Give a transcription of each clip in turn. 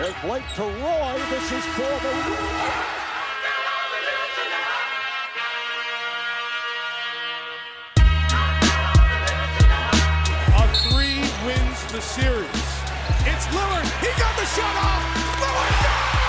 There's Blake to Roy. This is for the. A three wins the series. It's Lillard. He got the shot off. Lillard down.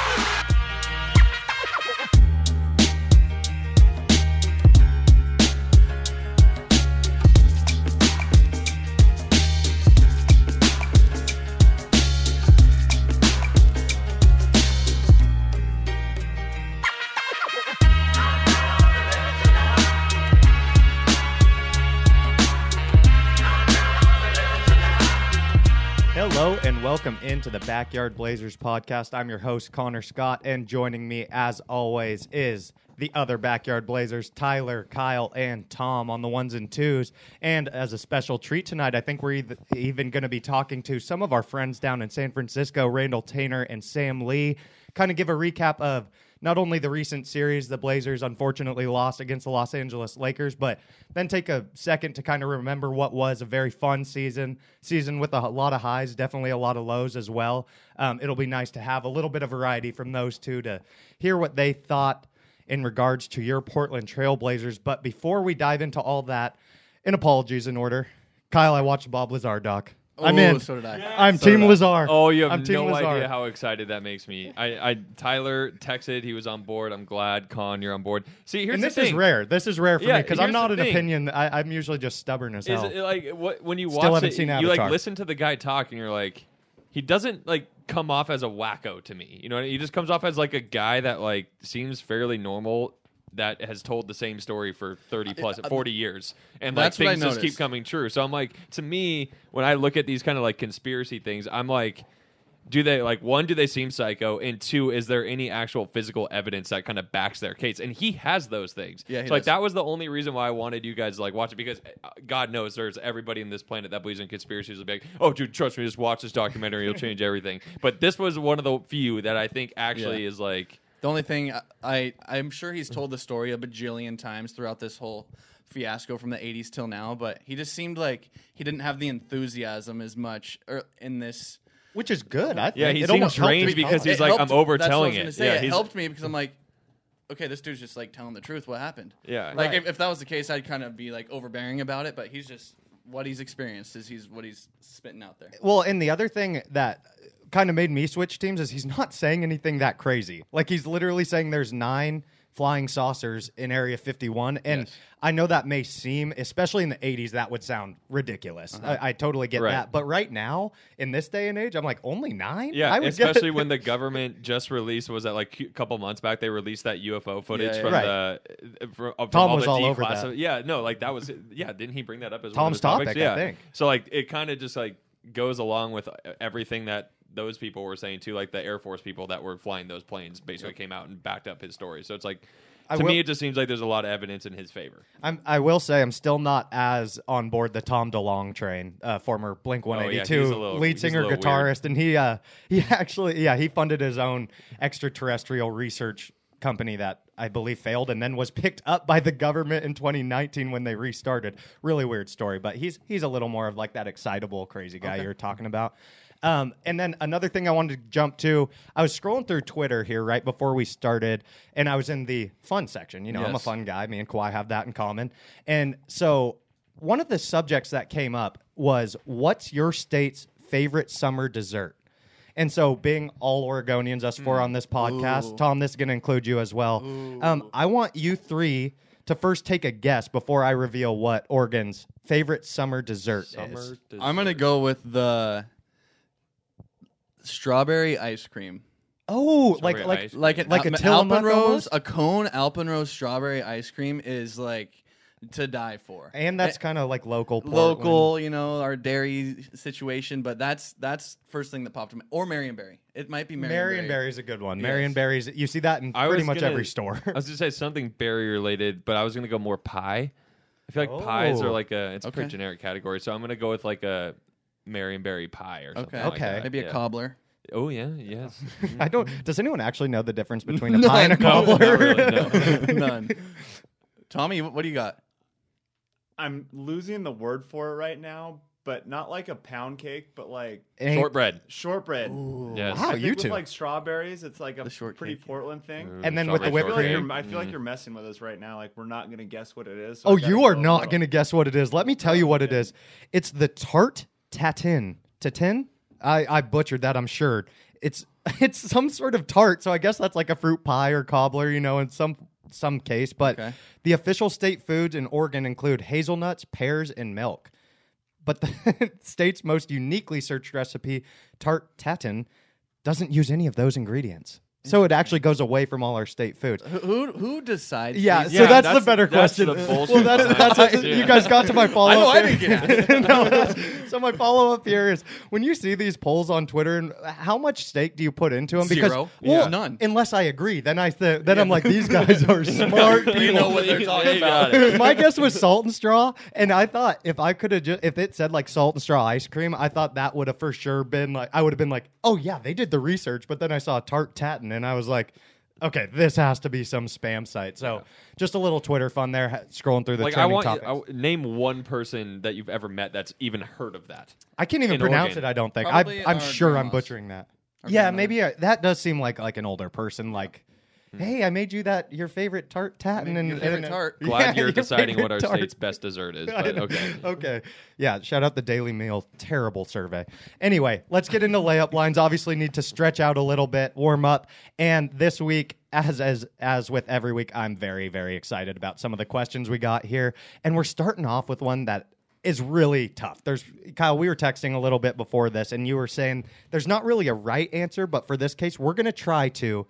Welcome into the Backyard Blazers podcast. I'm your host, Connor Scott, and joining me, as always, is the other Backyard Blazers, Tyler, Kyle, and Tom on the ones and twos. And as a special treat tonight, I think we're even going to be talking to some of our friends down in San Francisco, Randall Tainer and Sam Lee, kind of give a recap of not only the recent series the Blazers unfortunately lost against the Los Angeles Lakers, but then take a second to kind of remember what was a very fun season, season with a lot of highs, definitely a lot of lows as well. Um, it'll be nice to have a little bit of variety from those two to hear what they thought in regards to your Portland Trailblazers. But before we dive into all that, in apologies in order, Kyle, I watched Bob Lazar doc. I'm Ooh, in. so did I. I'm So Team did Lazar. Oh, you have I'm Team no Lazar. idea how excited that makes me. I, I Tyler texted, he was on board. I'm glad, Con, you're on board. See, here's and the this is rare. This is rare for Yeah, me because I'm not an thing. opinion. I, I'm usually just stubborn as Is hell. it like what when you Still watch it, seen you like listen to the guy talk, and you're like, he doesn't like come off as a wacko to me. You know, he just comes off as like a guy that like seems fairly normal. That has told the same story for thirty plus, forty years, and like That's what I things just keep noticed. coming true. So I'm like, to me, when I look at these kind of like conspiracy things, I'm like, do they like one do they seem psycho and two is there any actual physical evidence that kind of backs their case and he has those things Yeah, he so like does. that was the only reason why i wanted you guys to like watch it because uh, god knows there's everybody in this planet that believes in conspiracies will be like oh dude trust me just watch this documentary it'll change everything but this was one of the few that i think actually Yeah. is like The only thing I, I I'm sure he's told the story a bajillion times throughout this whole fiasco from the 80s till now, but he just seemed like he didn't have the enthusiasm as much er, in this. which is good. I think. Yeah, he it seems almost strange because he's It like, helped- I'm overtelling that's what I was gonna it. Say. Yeah, it he's- helped me because I'm like, okay, this dude's just like telling the truth. What happened? Yeah. Like Right. if, if that was the case, I'd kind of be like overbearing about it. But he's just what he's experienced is he's what he's spitting out there. Well, and the other thing that kind of made me switch teams is he's not saying anything that crazy. Like he's literally saying there's nine flying saucers in Area 51, and Yes. I know that may seem, especially in the 80s, that would sound ridiculous. Uh-huh. I, I totally get Right. that, but right now in this day and age, I'm like only nine. Yeah, I would especially when the government just released was that like a couple months back they released that UFO footage Yeah, from yeah. the from, from Tom was the all over that. Yeah, no, like that was yeah. Didn't he bring that up as well? Tom's the topics? topic, I Yeah, think. so like it kind of just like goes along with everything that those people were saying too. Like the Air Force people that were flying those planes basically came out and backed up his story. So it's like. To will- me, it just seems like there's a lot of evidence in his favor. I'm, I will say I'm still not as on board the Tom DeLonge train, uh, former Blink Oh, yeah, 182 little- lead singer, guitarist, and he uh, he actually yeah he funded his own extraterrestrial research company that I believe failed and then was picked up by the government in 2019 when they restarted. Really weird story, but he's he's a little more of like that excitable crazy guy you're talking about. Um, and then another thing I wanted to jump to, I was scrolling through Twitter here right before we started, and I was in the fun section. You know, I'm a Yes. fun guy. Me and Kawhi have that in common. And so one of the subjects that came up was what's your state's favorite summer dessert? And so, being all Oregonians, us four on this podcast, Ooh. Tom, this is going to include you as well. Um, I want you three to first take a guess before I reveal what Oregon's favorite summer dessert is. I'm gonna go with the strawberry ice cream. Oh, like Strawberry like ice cream. Like an Like a Al- Tillamook Alpenrose, almost? a cone Alpenrose strawberry ice cream is like to die for. and that's Eh, kind of like local, Portland. local, you know, our dairy situation, but that's that's first thing that popped in my or Marionberry. It might be Marion Marionberry. Berry's a good one. Yes. Marion Berry's, you see that in I pretty was much gonna- every store. I was gonna say something berry related, but I was gonna go more pie. I feel like pies are Oh. like a it's a Okay. pretty generic category, so I'm gonna go with like a Marionberry pie or something. Okay. like Okay. that. Maybe a Yeah. cobbler. Oh yeah, yes. I don't. Does anyone actually know the difference between a None. pie and a No, cobbler? not really, no. None. Tommy, what do you got? I'm losing the word for it right now, but not like a pound cake, but like Ain't- Shortbread. shortbread. Yes. Wow, I think you with two. like strawberries, it's like a The shortcake, pretty yeah. Portland thing. And then with the I whipped feel, like cream. you're, I feel like Mm. you're messing with us right now. Like we're not gonna guess what it is. so Oh, I gotta you are go a not little- going to guess what it is. Let me tell you what it is. It's the tart tatin. Tatin? I, I butchered that, I'm sure. It's it's some sort of tart, so I guess that's like a fruit pie or cobbler, you know, in some some case. But Okay. the official state foods in Oregon include hazelnuts, pears, and milk. But the state's most uniquely searched recipe, tart tatin, doesn't use any of those ingredients. So it actually goes away from all our state foods. Who who, who decides? Yeah, these- so Yeah, that's, that's- the better that's question. the bullshit well, that's, side. that's Yeah. you guys got to my follow I know up. I didn't get no, that's- so my follow up here is when you see these polls on Twitter, and how much stake do you put into them? Because Zero. well, Yeah. None. Unless I agree, then I th- then I'm like these guys are smart people. They know what they're talking about. my guess was salt and straw, and I thought if I could have, ju- if it said like salt and straw ice cream, I thought that would have for sure been like I would have been like, oh yeah, they did the research. But then I saw tart tatin, and I was like, okay, this has to be some spam site. So just a little Twitter fun there, ha- scrolling through the Like I trending want topics. I w- name one person that you've ever met that's even heard of that. I can't even pronounce Oregon. it. I don't think. Probably I, I'm our sure I'm butchering that. Our yeah, grandmother. maybe I, that does seem like like an older person. Like, Mm-hmm. hey, I made you that your favorite tart tatin and and- tart. Yeah, Glad you're your deciding what our tart. state's best dessert is, but okay. Okay. Yeah. Shout out the Daily Mail Terrible survey. Anyway, let's get into layup lines. Obviously, need to stretch out a little bit, warm up. And this week, as as as with every week, I'm very very excited about some of the questions we got here, and we're starting off with one that is really tough. There's Kyle. We were texting a little bit before this, and you were saying there's not really a right answer, but for this case, we're gonna try to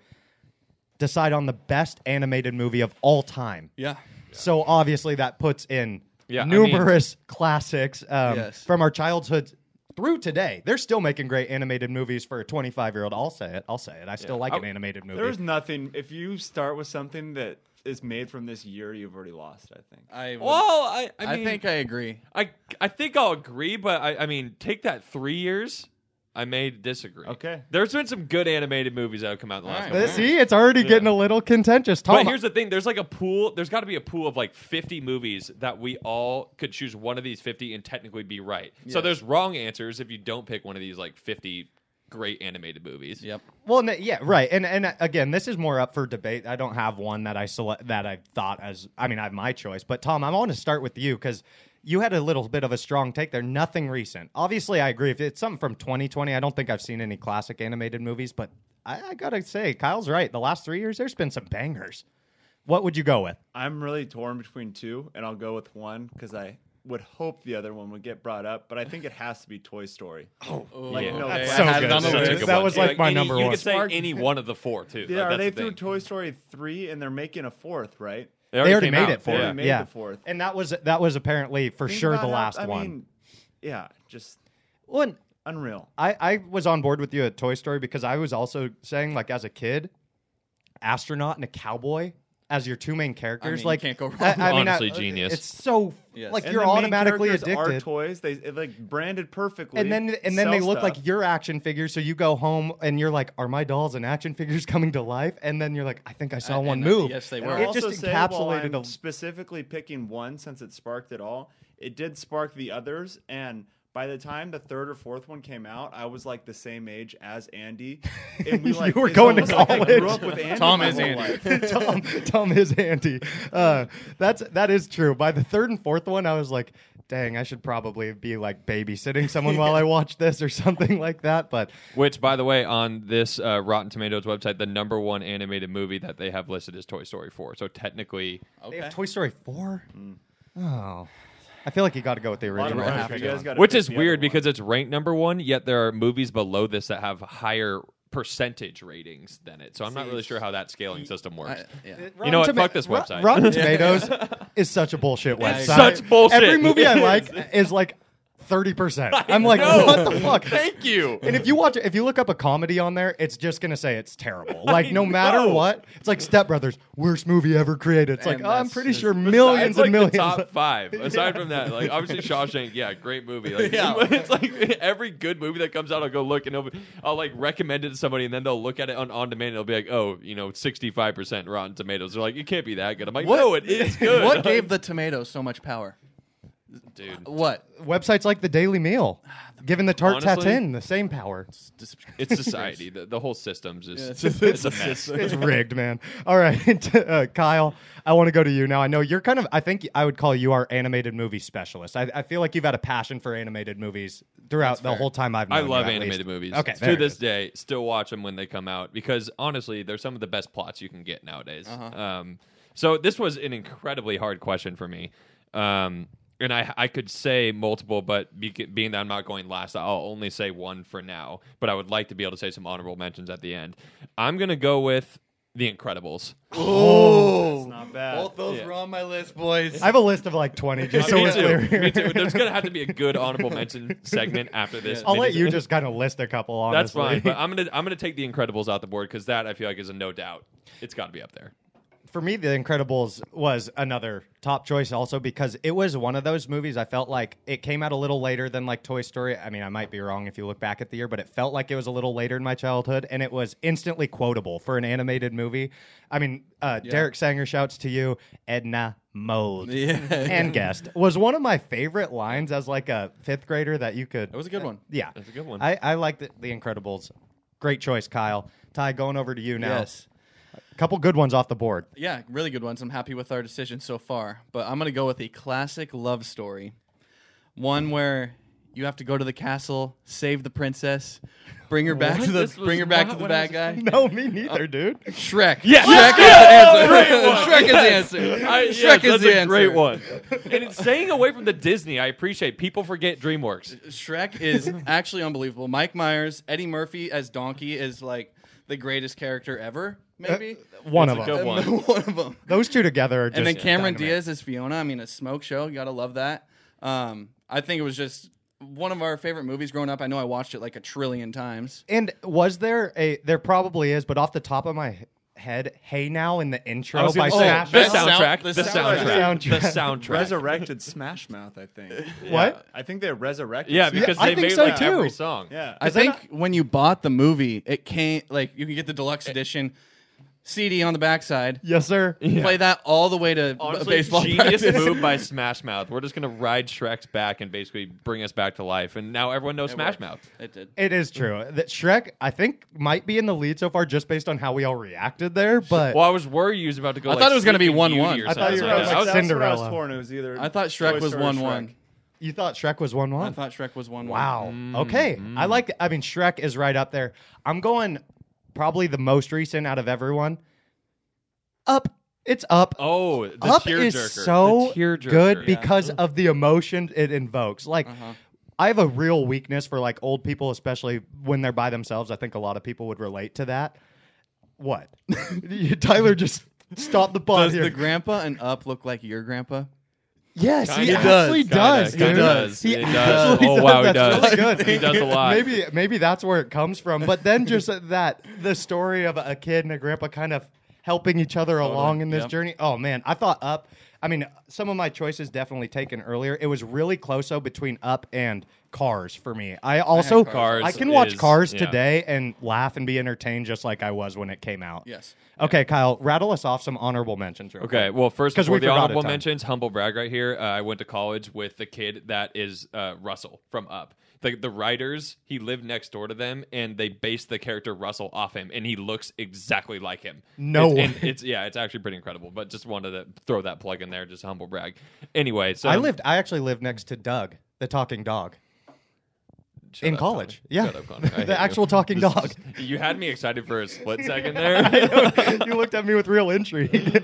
decide on the best animated movie of all time. Yeah. So obviously that puts in Yeah, I mean- numerous classics um, Yes. from our childhood through today. They're still making great animated movies for a 25 year old. I'll say it. I'll say it. I still like I- an animated movie. There's nothing. If you start with something that is made from this year, you've already lost. I think. I would- Well, I I, I mean, think I agree. I I think I'll agree, but I, I mean, take that three years. I may disagree. Okay. There's been some good animated movies that have come out in the last All right. couple See, it's already getting a little contentious. Tom, But here's the thing: there's like a pool. There's got to be a pool of like 50 movies that we all could choose one of these 50 and technically be right. So there's wrong answers if you don't pick one of these like 50 great animated movies. Yep. Well, no, yeah, right. And and uh, again, this is more up for debate. I don't have one that I select that I thought as. I mean, I have my choice. But Tom, I want to start with you because you had a little bit of a strong take there. Nothing recent. Obviously, I agree. If it's something from 2020, I don't think I've seen any classic animated movies. But I, I gotta say, Kyle's right. The last three years, there's been some bangers. What would you go with? I'm really torn between two, and I'll go with one because I would hope the other one would get brought up, but I think it has to be Toy Story. Oh, like, yeah. no, That's I so good. on the Such a list. good That was like my any- number you one. could say any one of the four too. Yeah, Like, are they that's the through thing. Toy Story three, and they're making a fourth, right? They already came made out. it for They it. made yeah. the fourth. And that was that was apparently for Think sure about the how- last I one. Mean, yeah, just Well, unreal. I, I was on board with you at Toy Story because I was also saying, like, as a kid, astronaut and a cowboy as your two main characters. mean, you like, can't go I, wrong. I mean, Honestly, I- genius. It's so Yes. like And you're the main automatically characters Are addicted. toys? They it, like branded perfectly. And then and then they look stuff. like your action figures. So you go home and you're like, "Are my dolls and action figures coming to life?" And then you're like, "I think I saw And- one and, uh, move." yes, they were. I'll It also just say, while encapsulated I'm a- specifically picking one since it sparked it all. It did spark the others, and by the time the third or fourth one came out, I was like the same age as Andy, and we like You were going to almost like I grew college. up with Andy. Tom my is Andy. Tom, Tom is Andy. Uh, that's that is true. By the third and fourth one, I was like, "Dang, I should probably be like babysitting someone while I watch this or something like that." But Which, by the way, on this uh, Rotten Tomatoes website, the number one animated movie that they have listed is Toy Story 4. So technically, they Okay. have Toy Story four. Oh, I feel like you got to go with the A lot of original. pressure. You guys gotta which pick is the weird one. because it's ranked number one, yet there are movies below this that have higher percentage ratings than it. So I'm not really sure how that scaling system works. I- yeah. You know what? Rotten Toma- Fuck this Ro- website. Rotten Tomatoes is such a bullshit Yeah, website. Such bullshit. Every movie I like is. is like thirty percent. I'm like, know. what the fuck? Thank you. And if you watch, if you look up a comedy on there, it's just gonna say it's terrible. Like no matter know. what, it's like Step Brothers, worst movie ever created. It's like And oh, I'm that's pretty just- sure Besides, millions like and millions. The top five. Aside from that, like obviously Shawshank, yeah, great movie. Like, Yeah. it's like every good movie that comes out, I'll go look and it'll be, I'll like recommend it to somebody, and then they'll look at it on on demand. and They'll be like, oh, you know, 65 percent Rotten Tomatoes. They're like, it can't be that good. I'm like, no, it is good. What gave the tomato so much power? Dude. What? Websites like the Daily Meal, giving the tart Honestly- tatin the same power. It's society. the, the whole system's just it's it's, a mess. It's rigged, man. All right, uh, Kyle, I want to go to you now. I know you're kind of. I think I would call you our animated movie specialist. I, I feel like you've had a passion for animated movies throughout the whole time I've known I you, love at animated movies. Okay, to it this is. day, still watch them when they come out because honestly, they're some of the best plots you can get nowadays. Uh-huh. Um, so this was an incredibly hard question for me, um, and I I could say multiple, but be, being that I'm not going last, I'll only say one for now. But I would like to be able to say some honorable mentions at the end. I'm gonna go with The Incredibles. Oh, It's not bad. Both those Yeah. were on my list, boys. I have a list of like twenty, just so me, we're too. clear. me too. There's gonna have to be a good honorable mention segment after this. I'll let you just kind of list a couple. That's fine, but I'm gonna I'm gonna take The Incredibles out the board because that I feel like is a no doubt. It's got to be up there. For me, The Incredibles was another top choice also because it was one of those movies I felt like it came out a little later than like Toy Story. I mean, I might be wrong if you look back at the year, but it felt like it was a little later in my childhood and it was instantly quotable for an animated movie. I mean, uh, Derek Sanger shouts to you, Edna Mode. Yeah. And guest was one of my favorite lines as like a fifth grader that you could. It was a good one. Yeah, That's a good one. I, I like the, the Incredibles. Great choice, Kyle. Ty, going over to you now. Yes. Couple good ones off the board. Yeah, really good ones. I'm happy with our decision so far. But I'm gonna go with a classic love story, one where you have to go to the castle, save the princess, bring her back What? to the This was bring her back not to the what I bad was guy. No, me neither, uh, dude. Shrek. Yes. Shrek Yes. is the answer. Shrek is the answer. I, Shrek yes, is that's the a answer. great one. and it's staying away from the Disney. I appreciate. People forget DreamWorks. Shrek is actually unbelievable. Mike Myers, Eddie Murphy as Donkey is like the greatest character ever. Maybe One It's of them. one. one of them. Those two together are just and then Cameron dynamite. Diaz as Fiona. I mean, a smoke show. You gotta love that. Um, I think it was just one of our favorite movies growing up. I know I watched it like a trillion times. And was there a? There probably is, but off the top of my head, "Hey Now" in the intro was by say, Smash the Best Mouth? sound- soundtrack. the The soundtrack. soundtrack. The Soundtrack. soundtrack. Resurrected Smash Mouth, I think. What? I think they resurrected. Yeah, because I they think made so like too. every song. Yeah. I then think when you bought the movie, it came like you can get the deluxe edition CD on the backside. Yes, sir. Play that all the way to Honestly, baseball genius practice. move by Smash Mouth. We're just gonna ride Shrek's back and basically bring us back to life. And now everyone knows Smash Mouth. It did. It is true that Shrek, I think, might be in the lead so far just based on how we all reacted there. But Well, I was worried he was about to go. I like, thought it was gonna be Sleeping 1-1. Beauty or I thought you something were like like that. I was- That's what I Cinderella. was torn. It was either. I thought Shrek Toy was Story or one Shrek. one. you thought Shrek was one one? I one. thought Shrek was one one. Wow. Mm, okay. I like. I mean, Shrek is right up there. I'm going probably the most recent out of everyone. Up. It's up. Oh, the up tear is jerker. so the tear jerker, good yeah. because of the emotion it invokes. Like, Uh-huh. I have a real weakness for like old people, especially when they're by themselves. I think a lot of people would relate to that. What? Tyler just stopped the pod Does here. the grandpa and Up look like your grandpa? Yes, he Kinda actually Kinda, does. kinda dude. does. He It does. actually Oh, wow, he That's does. really good. He does a lot. Maybe maybe that's where it comes from. But then just that the story of a kid and a grandpa kind of helping each other along in this Yep. journey. Oh man, I thought Up. I mean, some of my choices definitely taken earlier. It was really close though between Up and Cars for me. I also Cars I can watch is- Cars yeah. today and laugh and be entertained just like I was when it came out. Yes. Okay, Kyle, rattle us off some honorable mentions. Real Okay, quick. well, first 'Cause before we the forgot a honorable ton. mentions, humble brag right here. Uh, I went to college with the kid that is uh, Russell from Up. The, the writers, he lived next door to them, and they based the character Russell off him, and he looks exactly like him. No it's, and it's yeah, it's actually pretty incredible. But just wanted to throw that plug in there, just humble brag. Anyway, so I lived. I actually lived next to Doug, the talking dog. Shut in up, college. Connor. Yeah. Up, Connor. I hate The you. actual talking This dog. is- you had me excited for a split second there. you looked at me with real intrigue.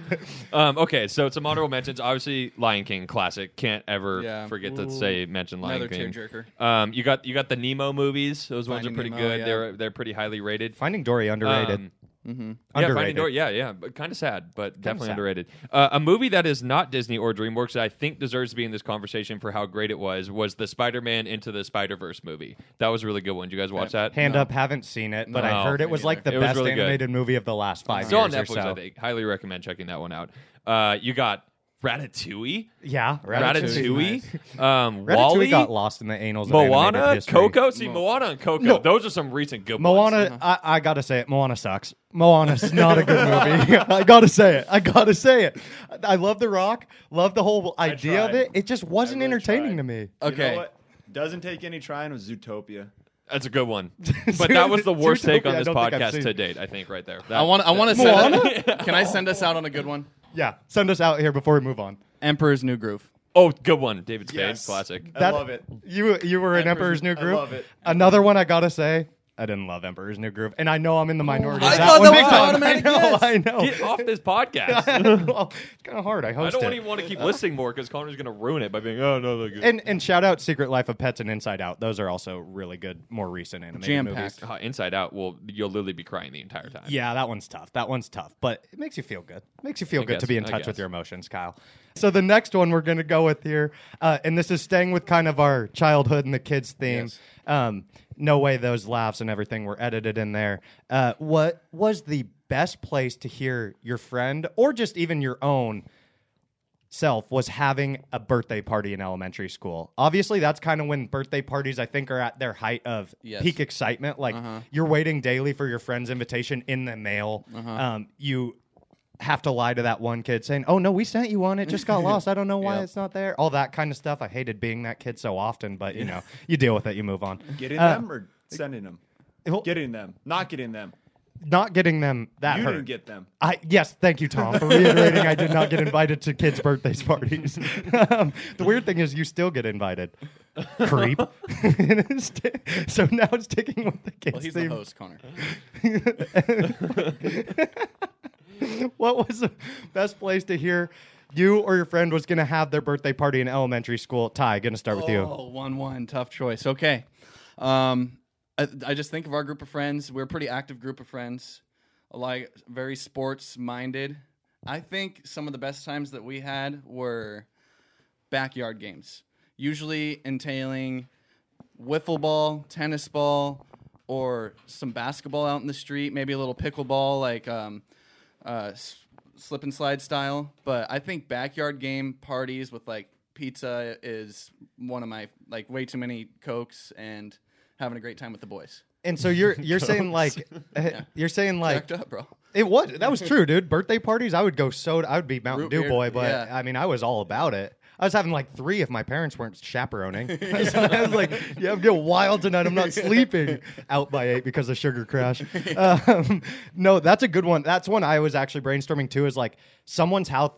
Um, okay, so it's a honorable mentions. Obviously, Lion King classic. Can't ever Yeah. forget to say mention Lion Another King. tearjerker. Um, you got you got the Nemo movies. Those ones are pretty Nemo, good. yeah. They're they're pretty highly rated. Finding Dory underrated. Um, Mm-hmm. Yeah, Finding Dory. Yeah, yeah, kind of sad, but definitely sad. underrated. Uh, a movie that is not Disney or DreamWorks that I think deserves to be in this conversation for how great it was was the Spider-Man Into the Spider-Verse movie. That was a really good one. Did you guys watch that? Hand No. up, haven't seen it, but No, I heard it was like the was best really good. animated movie of the last five Still on years Netflix, or so. I think. Highly recommend checking that one out. Uh, you got Ratatouille, Yeah, Ratatouille, nice. um, Ratatouille WALL-E, got lost in the annals of animated Moana, history. Coco. See, Moana and Coco. No. Those are some recent good ones. Moana, I, I gotta say it. Moana sucks. Moana's not a good movie. I gotta say it. I gotta say it. I love The Rock. Love the whole idea of tried. it. It just wasn't really entertaining tried. to me. You Okay. know what? Doesn't take any trying was Zootopia. That's a good one. But that was the worst take on Zootopia, I this don't think I've podcast seen. to date. I think right there. I want. I want to send. Can I send us out on a good one? Yeah, send us out here before we move on. Emperor's New Groove. Oh, good one, David Spade, Yes. classic. I That- love it. You you were in Emperor's Emperor's- New I Groove. love it. Another one I gotta say. I didn't love Emperor's New Groove, and I know I'm in the minority. I of thought one that big was time. automatic I know. yes. I know. Get off this podcast. well, it's kind of hard. I I don't it. even want to keep listening more because Connor's going to ruin it by being, oh, no, they're good. And and shout out Secret Life of Pets and Inside Out. Those are also really good, more recent animated Jam-packed. movies. Uh, Inside Out, will you'll literally be crying the entire time. Yeah, that one's tough. That one's tough, but it makes you feel good. makes you feel I good to guess, be in I touch with guess. your emotions, Kyle. So the next one we're going to go with here, uh, and this is staying with kind of our childhood and the kids theme. Yes. Um, no way those laughs and everything were edited in there. Uh, what was the best place to hear your friend or just even your own self was having a birthday party in elementary school. Obviously, that's kind of when birthday parties I think are at their height of Yes. peak excitement. Like you're waiting daily for your friend's invitation in the mail. Um, you have to lie to that one kid saying, "Oh no, we sent you one. It just got lost. I don't know why Yep. it's not there." All that kind of stuff. I hated being that kid so often, but you know, you deal with it. You move on. Getting Uh, them or sending them? well, Getting them, not getting them. Not getting them that you hurt. didn't get them. I yes, thank you, Tom, for reiterating. I did not get invited to kids' birthdays parties. um, the weird thing is, you still get invited. Creep. so now it's sticking with the kids. Well, he's theme. the host, Connor. What was the best place to hear you or your friend was going to have their birthday party in elementary school? Ty, going to start with you. Oh, one one, tough choice. Okay, um, I, I just think of our group of friends. We're a pretty active group of friends, like very sports minded. I think some of the best times that we had were backyard games, usually entailing wiffle ball, tennis ball, or some basketball out in the street. Maybe a little pickleball, like um, uh, s- slip and slide style. But I think backyard game parties with like pizza is one of my like way too many cokes and having a great time with the boys. And so you're you're saying like you're saying like Jacked up, bro. It was that was true, dude. Birthday parties, I would go so I would be Mountain Root Dew beer, boy, but yeah. I mean, I was all about it. I was having like three if my parents weren't chaperoning. So I was like, "Yeah, I'm getting wild tonight. I'm not sleeping." Out by eight because of sugar crash. Um, no, that's a good one. That's one I was actually brainstorming too. Is like someone's house,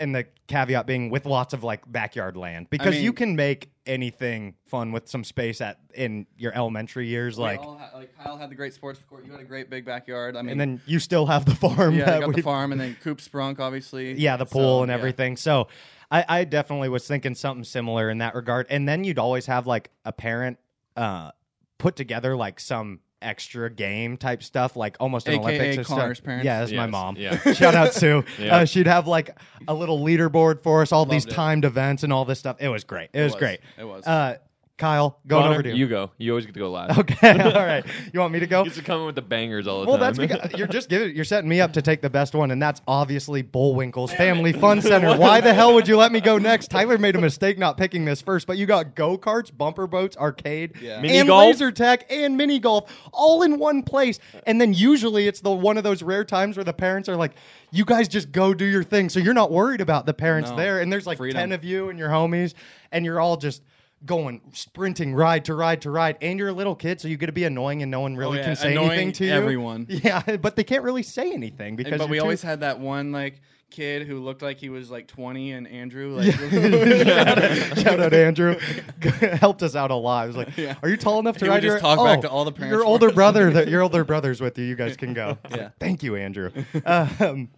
and the caveat being with lots of like backyard land because you mean- can make anything fun with some space at in your elementary years. Like, ha- like Kyle had the great sports court. You had a great big backyard. I mean, and then you still have the farm. yeah, I got the farm, and then Coop Sprunk, obviously. yeah, the So, pool and yeah. everything. So I, I definitely was thinking something similar in that regard. And then you'd always have like a parent uh, put together like some extra game type stuff, like almost an AKA Olympics or Connor's stuff. parents? Yeah, that's my mom. yeah. Shout out Sue. Yeah. Uh, she'd have like a little leaderboard for us, all these Loved it. timed events and all this stuff. It was great. It, was, was. great. It was. Uh, Kyle, Connor, over to you. you go. You always get to go last. Okay, all right. You want me to go? You should come with the bangers all the well, time. Well, that's because you're just giving, you're setting me up to take the best one, and that's obviously Bullwinkle's Family Fun Center. Why the hell would you let me go next? Tyler made a mistake not picking this first, but you got go karts, bumper boats, arcade, Yeah. Mini and golf? laser tag and mini golf all in one place. And then usually it's the one of those rare times where the parents are like, "You guys just go do your thing," so you're not worried about the parents No. there. And there's like Freedom. ten of you and your homies, and you're all just. Going sprinting ride to ride to ride, and you're a little kid, so you get to be annoying, and no one really Oh, yeah, can say annoying anything to you. everyone. Yeah, but they can't really say anything And- because. but we too- always had that one like kid who looked like he was like 20 and Andrew like Shout out Andrew, helped us out a lot. I was like, Yeah. "Are you tall enough to He ride?" just your-" talk back "Oh, to all the parents Your older brother, that your older brother's with you. You guys can go. Yeah. Thank you, Andrew. Um,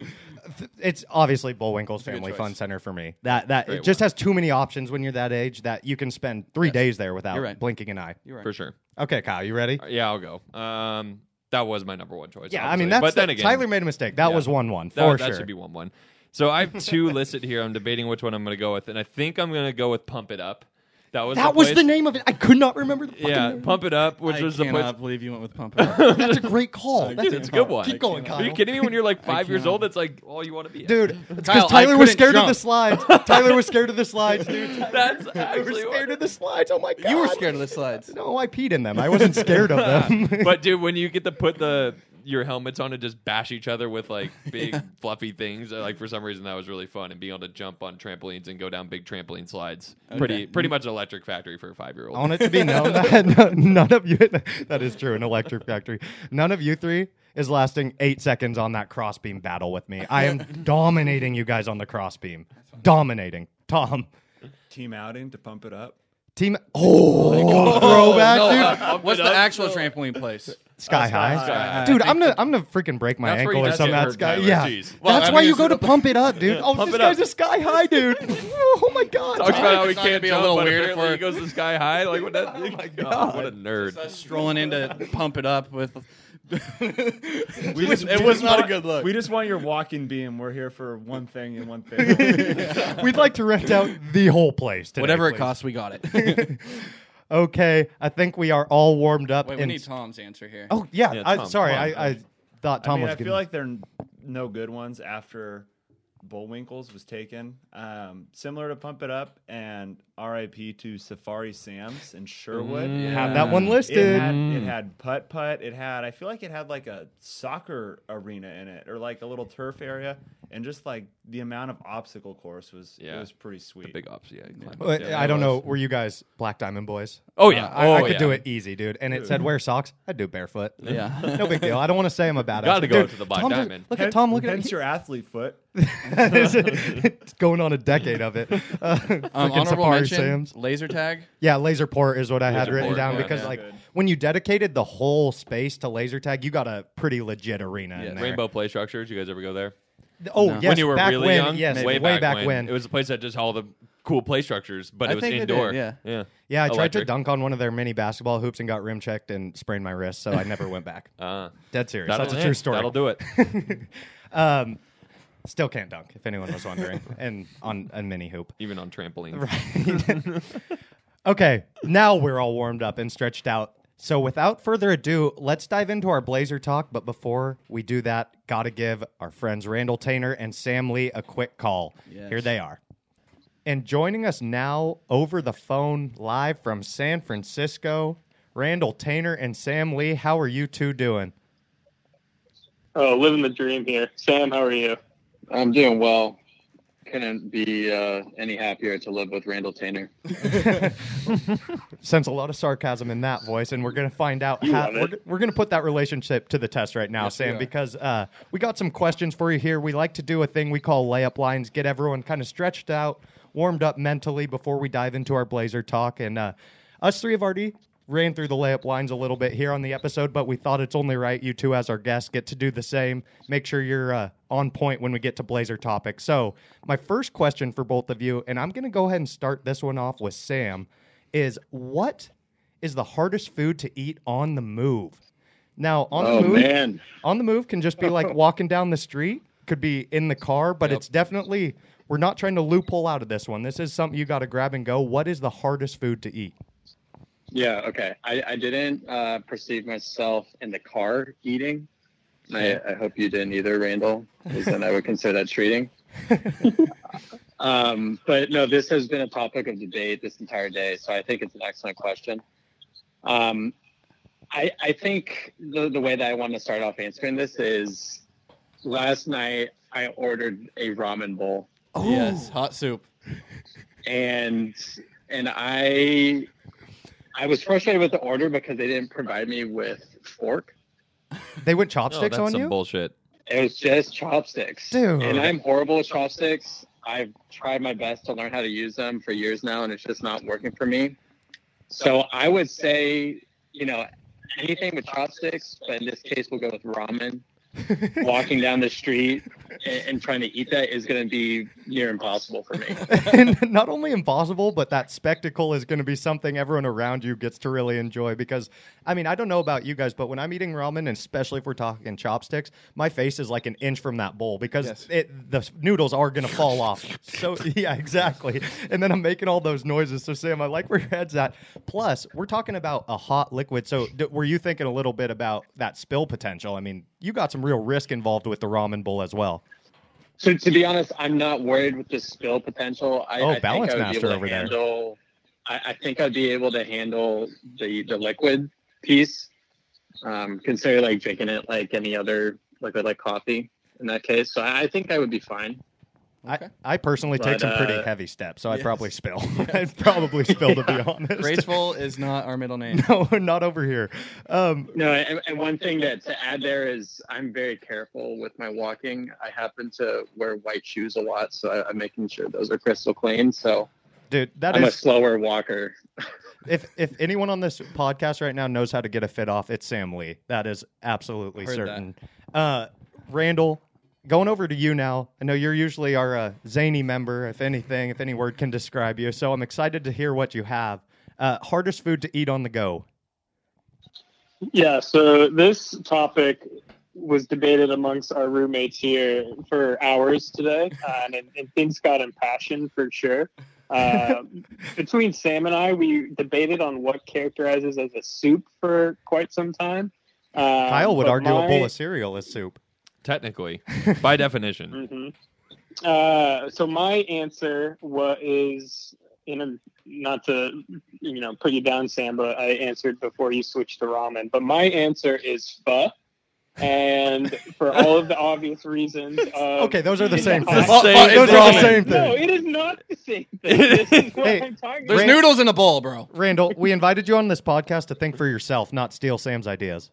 it's obviously Bullwinkle's a Family. Fun Center for me. That that Great it just has too many options when you're that age that you can spend three Yes. days there without right. blinking an eye. You're right. for sure. Okay, Kyle, you ready? Yeah, I'll go. Um, that was my number one choice. Yeah, I mean that's but then the- again, Tyler made a mistake. That Yeah. was one one that, for that sure. should be one one. So I have two listed here. I'm debating which one I'm going to go with, and I think I'm going to go with Pump It Up. That was That the was place. the name of it. I could not remember the fucking Yeah, name. pump it up, which I was the point. I cannot place. believe you went with Pump It Up. That's a great call. That's Dude, it's a good one. Keep going, Kyle. Are you kidding me? When you're like five years old, it's like all you want to be. at. Dude, it's Kyle, because I Tyler was couldn't scared of the slides. Tyler was scared of the slides, dude. that's Tyler was actually scared what- of the slides. Oh my god. you were scared of the slides. No, I peed in them. I wasn't scared of them. But dude, when you get to put the your helmets on and just bash each other with like big fluffy things, like for some reason that was really fun, and being able to jump on trampolines and go down big trampoline slides, pretty pretty much an electric factory for a five year old. I old. want it to be known that no- none of you, that is true, an electric factory. None of you three is lasting eight seconds on that crossbeam battle with me. I am dominating you guys on the crossbeam. Dominating. Tom, Team outing to pump it up. team. Oh, throwback, No, dude. uh, what's the actual trampoline place? Uh, sky high. High. Dude, I I'm gonna I'm gonna freaking break my ankle or something. That's sky. Tyler. Yeah, Well, that's I why you go to pump it up, dude. Oh, Pump this guy's up. a sky high, dude. Oh my god. Talks about how he It's not gonna can't be a little weird apparently for- he goes to sky high. Like what? That, oh my god! What a nerd! Strolling in to pump it up with. We just, it was just not a good look. We just want your walking beam. We're here for one thing and one thing. We'd like to rent out the whole place. Today, Whatever it please. costs, we got it. Okay, I think we are all warmed up. Wait, we and- need Tom's answer here. Oh yeah, Yeah, I, Tom, sorry, come on. I, I thought Tom I mean, was. I gonna- feel like there are no good ones after Bullwinkles was taken. Um, similar to Pump It Up and RIP to Safari Sam's in Sherwood. Mm. have that one It listed. had, it had putt putt. It had I feel like it had like a soccer arena in it or like a little turf area, and just like the amount of obstacle course was Yeah. it was pretty sweet. The Big ups, yeah. climb up, yeah, I don't know. Were you guys Black Diamond boys? Oh, yeah. Uh, I, I Oh, could yeah. do it easy, dude. And it said wear socks. I'd do barefoot. Yeah. no big deal. I don't want to say I'm a badass. Gotta go dude, to the Black Tom's a- Diamond. look at Tom. Look at Hence your athlete foot. it's going on a decade of it. Uh, Um, freaking honorable Safari mention, Sam's. laser tag. Yeah, laser port is what I had written port, down yeah, because yeah. like Good. when you dedicated the whole space to laser tag, you got a pretty legit arena Yeah. in there. Rainbow Play Structures. You guys ever go there? Oh No. yes, when you were back really when, young, yes, way, way, back, back, when. It was a place that just had all the cool play structures, but I it was think they did, indoor. yeah. yeah, Yeah, I tried to Electric. dunk on one of their mini basketball hoops and got rim checked and sprained my wrist, so I never went back. Uh, Dead serious. that'll- That's a yeah, true story. That'll do it. Um, still can't dunk, if anyone was wondering, and on a mini hoop. Even on trampolines. Okay, now we're all warmed up and stretched out. So without further ado, let's dive into our Blazer talk. But before we do that, gotta give our friends Randall Tainer and Sam Lee a quick call. Yes. Here they are. And joining us now over the phone, live from San Francisco, Randall Tainer and Sam Lee. How are you two doing? Oh, living the dream here. Sam, how are you? I'm doing well. Couldn't be uh, any happier to live with Randall Tainer. sense a lot of sarcasm in that voice, and we're going to find out You how we're, we're going to put that relationship to the test right now, Yes, Sam, because uh, we got some questions for you here. We like to do a thing we call layup lines, get everyone kind of stretched out, warmed up mentally before we dive into our Blazer talk. And uh, us three have already ran through the layup lines a little bit here on the episode, but we thought it's only right you two, as our guests, get to do the same. Make sure you're uh, on point when we get to Blazer topics. So, my first question for both of you, and I'm going to go ahead and start this one off with Sam, is what is the hardest food to eat on the move? Now, on oh the move, man, on the move can just be like walking down the street, could be in the car, but Yep. it's definitely we're not trying to loophole out of this one. This is something you got to grab and go. What is the hardest food to eat? Yeah, okay. I, I didn't uh, perceive myself in the car eating. I, I hope you didn't either, Randall, because then I would consider that treating. um, but no, this has been a topic of debate this entire day, so I think it's an excellent question. Um, I, I think the, the way that I want to start off answering this is last night I ordered a ramen bowl. Oh. Yes, hot soup. and and I I was frustrated with the order because they didn't provide me with fork. They went chopsticks that's on some you? bullshit. It was just chopsticks. Dude. And I'm horrible with chopsticks. I've tried my best to learn how to use them for years now and it's just not working for me. So I would say, you know, anything with chopsticks, but in this case we'll go with ramen. Walking down the street and, and trying to eat that is going to be near impossible for me. and not only impossible, but that spectacle is going to be something everyone around you gets to really enjoy. Because, I mean, I don't know about you guys, but when I'm eating ramen, and especially if we're talking chopsticks, my face is like an inch from that bowl because Yes. it, the noodles are going to fall off. So, yeah, exactly. And then I'm making all those noises. So, Sam, I like where your head's at. Plus, we're talking about a hot liquid. So, d- were you thinking a little bit about that spill potential? I mean, you got some real risk involved with the ramen bowl as well. So to be honest, I'm not worried with the spill potential. I, Oh, I think balance I master over to there. handle, I, I think I'd be able to handle the the liquid piece. Um, consider like drinking it like any other liquid like coffee in that case. So I think I would be fine. Okay. I, I personally take But, some pretty uh, heavy steps, so I'd probably spill. I'd probably spill, to be honest. Graceful is not our middle name. No, not over here. Um, No, and, and one thing that to add there is I'm very careful with my walking. I happen to wear white shoes a lot, so I, I'm making sure those are crystal clean. So dude, that I'm a slower walker. if if anyone on this podcast right now knows how to get a fit off, it's Sam Lee. That is absolutely Heard that. certain. Uh, Randall, going over to you now. I know you're usually our uh, zany member, if anything, if any word can describe you. So I'm excited to hear what you have. Uh, hardest food to eat on the go. Yeah, so this topic was debated amongst our roommates here for hours today, uh, and, and things got impassioned for sure. Uh, between Sam and I, we debated on what characterizes as a soup for quite some time. Um, Kyle would argue a bowl of cereal is soup. Technically, by definition. Mhm. Uh, so my answer was is in a not to you know put you down, Sam, but I answered before you switched to ramen. But my answer is pho, and for all of the obvious reasons. Of, Okay, those are the in same hot- thing. same Those are all the same thing. No, it is not the same thing. This is what Hey, I'm talking There's about. noodles in a bowl, bro. Randall, we invited you on this podcast to think for yourself, not steal Sam's ideas.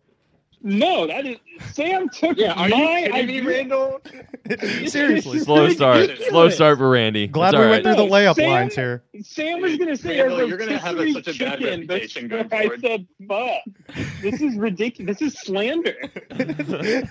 No, that is Sam took Yeah, are you my kidding me. Randall? Seriously. Slow start. Slow start for Randy. Glad It's we all went right. through the layup Sam- lines here. Sam was gonna say Randall, a you're gonna have rotisserie such a bad chicken reputation before going I said pho. This is ridiculous. This is slander.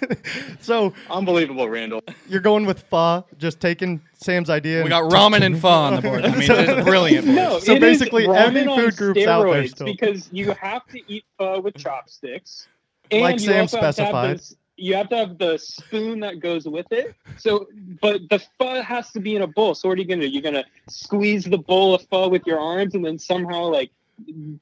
so Unbelievable, Randall. you're going with pho, just taking Sam's idea. We got ramen and pho on the board. I mean, it's brilliant. No, So basically every food group's out there still. because you have to eat pho with chopsticks, and Like Sam have to have specified. this- you have to have the spoon that goes with it. So, but the pho has to be in a bowl. So, what are you gonna do? You're gonna squeeze the bowl of pho with your arms, and then somehow like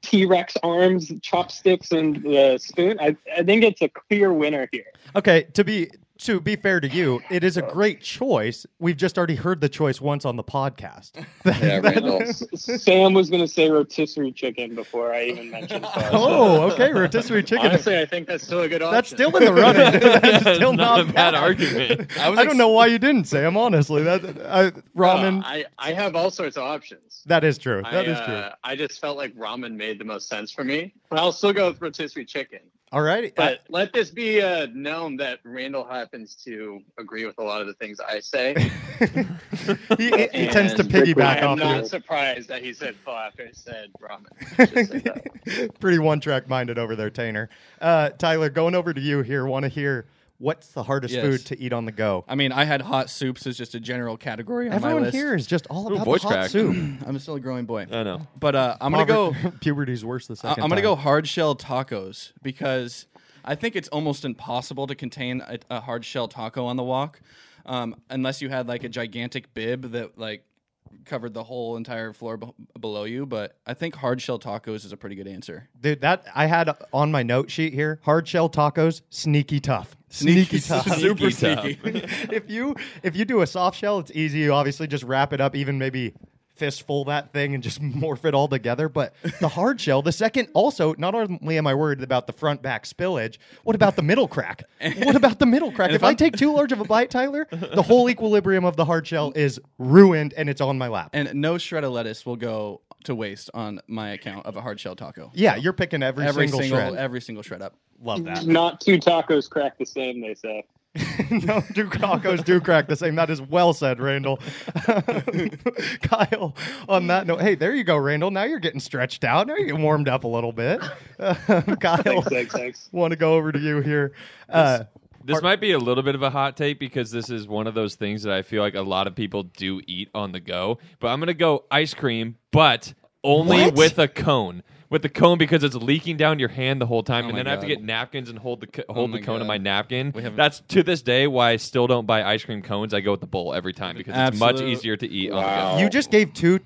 T Rex arms, chopsticks, and the spoon. I, I think it's a clear winner here. Okay, to be to be fair to you, it is a great choice. We've just already heard the choice once on the podcast. Yeah, Randall. Sam was gonna say rotisserie chicken before I even mentioned pho. oh, okay, rotisserie chicken. Honestly, I think that's still a good option. That's still in the running. That's That's still not not, a bad argument. I was I don't ex- know why you didn't, Sam. Honestly, that uh, ramen. No, I, I have all sorts of options. That is true. That I, is true. uh, I just felt like ramen made the most sense for me, but I'll still go with rotisserie chicken. All right, But let this be uh, known that Randall happens to agree with a lot of the things I say. he, he tends to piggyback I am off not you. surprised that he said pho after he said ramen. Let's just say that. Pretty one track minded over there, Tainer. Uh, Tyler, going over to you here. Want to hear what's the hardest Yes. food to eat on the go? I mean, I had hot soups as just a general category on my Everyone list. here is just all Ooh, about voice the hot crack. soup. I'm still a growing boy, I know. but uh, I'm gonna go. Puberty's worse the I- second. I'm gonna time. go hard shell tacos because I think it's almost impossible to contain a, a hard shell taco on the walk, um, unless you had like a gigantic bib that like covered the whole entire floor b- below you. But I think hard shell tacos is a pretty good answer. Dude, that I had on my note sheet here. Hard shell tacos, sneaky tough. Sneaky, tough. super Sneaky sneaky. if you if you do a soft shell, it's easy. You obviously just wrap it up, even maybe fistful that thing and just morph it all together. But the hard shell, the second, also not only am I worried about the front back spillage, what about the middle crack? what about the middle crack? If if I take too large of a bite, Tyler, the whole equilibrium of the hard shell is ruined and it's on my lap. and no shred of lettuce will go to waste on my account of a hard shell taco. yeah, you're picking every, every single, single shred. every single shred up. Love that. Not two tacos crack the same, they say. no, do tacos do crack the same. That is well said, Randall. Kyle, on that note, hey, there you go, Randall. Now you're getting stretched out. Now you're getting warmed up a little bit. Kyle, Thanks, thanks, thanks. want to go over to you here. Uh, This might be a little bit of a hot take because this is one of those things that I feel like a lot of people do eat on the go. But I'm gonna go ice cream, but only What? with a cone. With the cone because it's leaking down your hand the whole time, Oh and my then I have to God. get napkins and hold the co- oh hold my the cone in God. my napkin. We haven't- That's to this day why I still don't buy ice cream cones. I go with the bowl every time because it's much Absolute- easier to eat on the go. You just gave two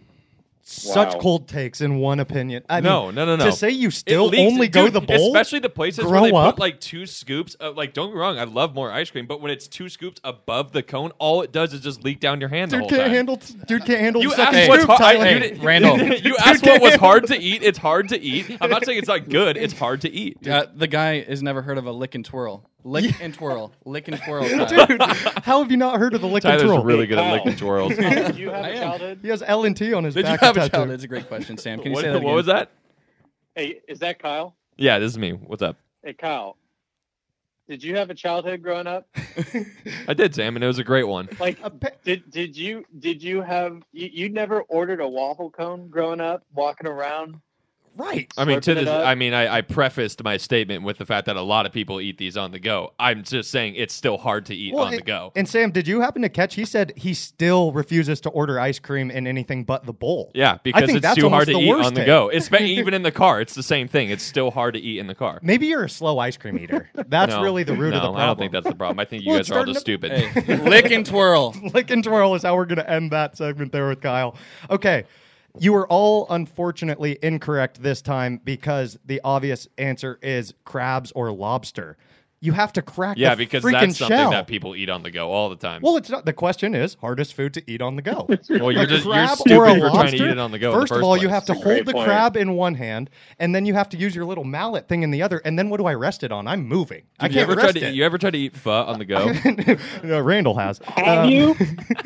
such Wow. cold takes in one opinion. I No, mean, no, no, no. To say you still leaks- only go dude, the bowl, especially the places where they up. put like two scoops. Of, like, don't get me wrong, I love more ice cream, but when it's two scoops above the cone, all it does is just leak down your hand the dude whole can't time. handle. Dude can't handle. You the second asked Hey, what's scoop, hard. Tyler. you Hey, Randall. you asked what was hard to eat. It's hard to eat. I'm not saying it's not good. It's hard to eat. Uh, the guy has never heard of a lick and twirl. Lick and twirl. Lick and twirl. Kyle. Dude, how have you not heard of the lick and Tyler's twirl? really good at Kyle. licking twirls. Did you have I a am. childhood? He has L and T on his Did you back. have a tattoo. child? That's a great question, Sam. Can you what say that what was that? Hey, is that Kyle? Yeah, this is me. What's up? Hey, Kyle. Did you have a childhood growing up? I did, Sam, and it was a great one. Like, A pe- did did you did you have you, you never ordered a waffle cone growing up, walking around? Right. I mean, to Slurping this. I mean, I, I prefaced my statement with the fact that a lot of people eat these on the go. I'm just saying it's still hard to eat Well, on the and- go. And Sam, did you happen to catch? He said he still refuses to order ice cream in anything but the bowl. Yeah, because it's too hard almost to the eat worst on the take. go. It's even in the car. It's the same thing. It's still hard to eat in the car. Maybe you're a slow ice cream eater. That's No, really the root no, of the problem. I don't think that's the problem. I think you Well, guys it's are all starting just stupid. Hey, lick and twirl. Lick and twirl is how we're going to end that segment there with Kyle. Okay. You were all unfortunately incorrect this time because the obvious answer is crabs or lobster. You have to crack Yeah, the because freaking that's something shell. that people eat on the go all the time. well, it's not. The question is hardest food to eat on the go. Well, you're A just you're stupid for trying to eat it on the go. in the First of first all, you have to That's a great hold the point. crab in one hand, and then you have to use your little mallet thing in the other. And then what do I rest it on? I'm moving. I can't ever try rest to it. you ever try to eat pho on the go? no, Randall has. Have Um, you?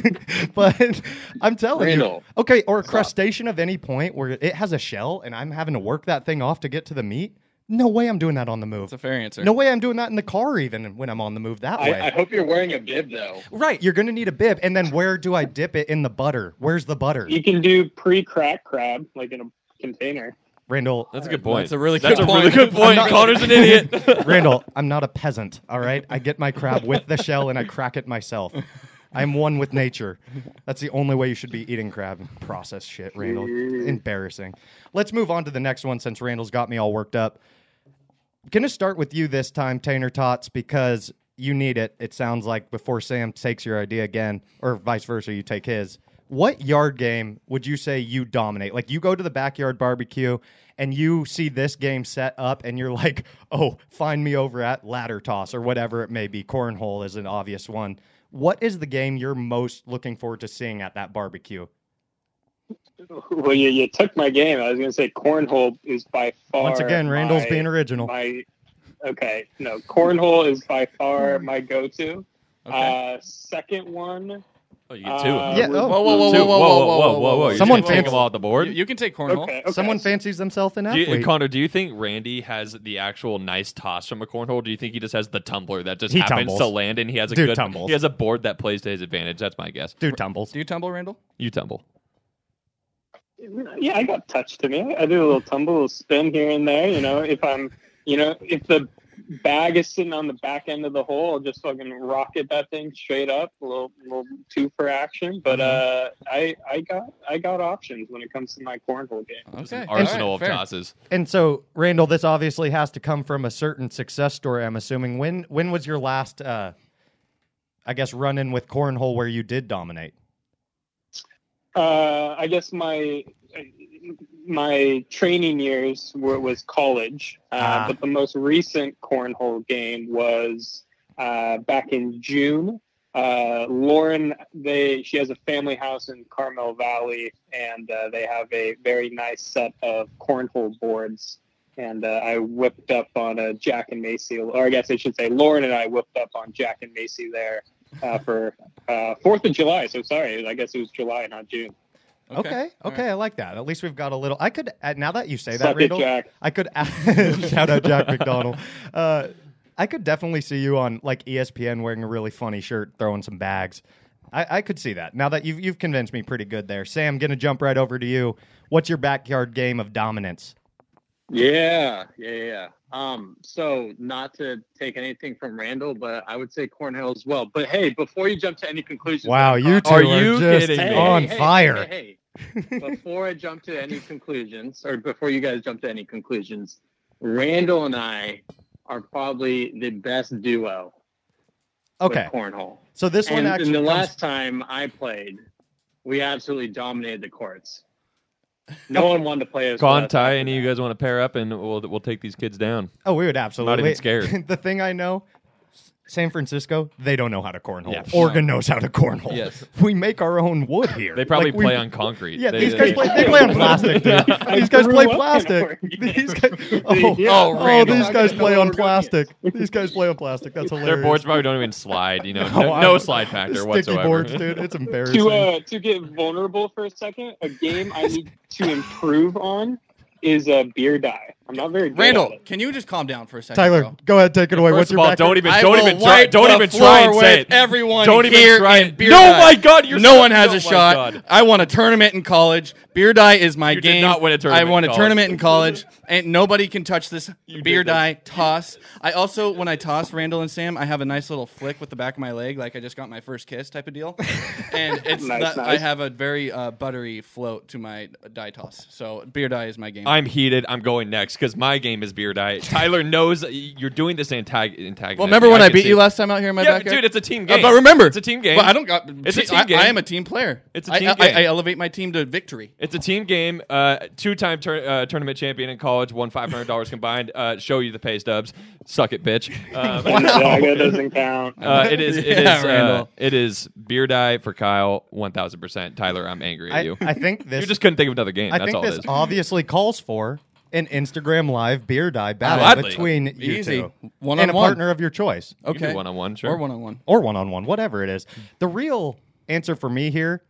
but I'm telling Randall. you, okay, or a crustacean of any point where it has a shell and I'm having to work that thing off to get to the meat. No way I'm doing that on the move. That's a fair answer. No way I'm doing that in the car even when I'm on the move that way. I, I hope you're wearing a bib though. right, you're going to need a bib. And then where do I dip it in the butter? Where's the butter? You can do pre-crack crab like in a container. Randall, That's a good point. That's a really That's good a really point. good point. Not- Connor's an idiot. Randall, I'm not a peasant, all right? I get my crab with the shell and I crack it myself. I'm one with nature. That's the only way you should be eating crab. Processed shit, Randall. Mm. Embarrassing. Let's move on to the next one since Randall's got me all worked up. Gonna start with you this time, Tainer Tots, because you need it. It sounds like before Sam takes your idea again, or vice versa, you take his. What yard game would you say you dominate? Like you go to the backyard barbecue and you see this game set up and you're like, oh, find me over at ladder toss or whatever it may be. Cornhole is an obvious one. What is the game you're most looking forward to seeing at that barbecue? Well, you, you took my game. I was going to say cornhole is by far. Once again, Randall's my- being original. My okay, no, cornhole is by far my go-to. Okay. Uh, second one. Oh, you get two. Uh, Yeah, oh. Whoa, whoa, whoa, Two. whoa, whoa, whoa, whoa, whoa, whoa. You're Someone just take fancy- them all off the board. You, you can take cornhole. Okay, okay. Someone fancies themselves an Do you- Connor, do you think Randy has the actual nice toss from a cornhole? Do you think he just has the tumbler that just He happens tumbles. to land and he has a Dude good tumbles. he has a board that plays to his advantage? That's my guess. Dude tumbles. Do you tumble, Randall? You tumble. Yeah, I got touched to me. I do a little tumble, a little spin here and there. You know, if I'm, you know, if the bag is sitting on the back end of the hole, I'll just fucking rocket that thing straight up, a little, little two for action. But uh, I, I got, I got options when it comes to my cornhole game. Okay. an arsenal All of right, fair. tosses. And so, Randall, this obviously has to come from a certain success story. I'm assuming. When when was your last, uh, I guess, run in with cornhole where you did dominate? Uh, I guess my my training years were was college, uh, Ah. but the most recent cornhole game was uh, back in June. Uh, Lauren, they she has a family house in Carmel Valley, and uh, they have a very nice set of cornhole boards. And uh, I whipped up on a Jack and Macy, or I guess I should say, Lauren and I whipped up on Jack and Macy there uh, for uh, Fourth of July. So sorry, I guess it was July, not June. Okay, okay, All I like that. At least we've got a little. I could uh, now that you say that, Suck it, Randall, Jack. I could shout out Jack McDonald. Uh, I could definitely see you on like ESPN wearing a really funny shirt, throwing some bags. I, I could see that. Now that you've you've convinced me pretty good there, Sam. Gonna jump right over to you. What's your backyard game of dominance? Yeah, yeah, yeah. Um, so not to take anything from Randall, but I would say cornhole as well. But hey, before you jump to any conclusions, Wow, you two Are are, you just kidding on hey, fire. Hey, hey, before I jump to any conclusions, or before you guys jump to any conclusions, Randall and I are probably the best duo Okay, cornhole. so this one And, actually and the comes- last time I played, we absolutely dominated the courts. No one wanted to play as well Con, Ty, any of you guys want to pair up and we'll we'll take these kids down? Oh, we would absolutely. Not even scared. the thing I know, San Francisco, they don't know how to cornhole. Yeah. Oregon knows how to cornhole. Yes. We make our own wood here. They probably Like, we- play on concrete. Yeah, They- these they- guys play. They play on plastic, dude. I These guys play plastic. These guys. Oh, Yeah. oh, Randall. these guys play on plastic. These guys play on plastic. That's hilarious. Their boards probably don't even slide. You know, Oh, no, no slide factor Sticky whatsoever. boards, dude. It's embarrassing. to uh, to get vulnerable for a second, a game I need to improve on is a uh, beer die. I'm not very good Randall, at it. can you just calm down for a second? Tyler, bro? go ahead, take it away. First What's of your all, back don't even I don't will even try wipe don't the even floor try and with say it. Everyone Don't even here try in and- beer No, die. my God, you're no so- one has oh a my shot. God. I won a tournament in college. Beer die is my You did game. not win a tournament I won in a college. tournament in college, and nobody can touch this You beer did this. die toss. I also, when I toss Randall and Sam, I have a nice little flick with the back of my leg, like I just got my first kiss type of deal. and it's Nice, that- I nice. have a very uh, buttery float to my die toss. So beer die is my game. I'm heated. I'm going next because my game is beer diet. Tyler knows you're doing this antag- antagonist. well, remember when I, can beat see you last time out here in my Yeah, backyard? dude, it's a team Uh, game. but remember, it's a team game. But I don't got. It's a team I, game. I am a team player. It's a team I, game. I, elevate my team to victory. It's a team game. Uh, two-time tur- uh, tournament champion in college, won five hundred dollars combined. Uh, show you the pay stubs. Suck it, bitch. Um, Yeah, that doesn't count. Uh, it is. It is. Yeah, uh, Randall. it is beer die for Kyle. One thousand percent. Tyler, I'm angry at I, you. I think this. you just couldn't think of another game. I That's think all it this is. obviously calls for an Instagram live beer die battle Gladly. between you Easy. two One and on a one. partner of your choice, You can do Okay. one-on-one, sure. Or one on one. or one on one, whatever it is. The real answer for me here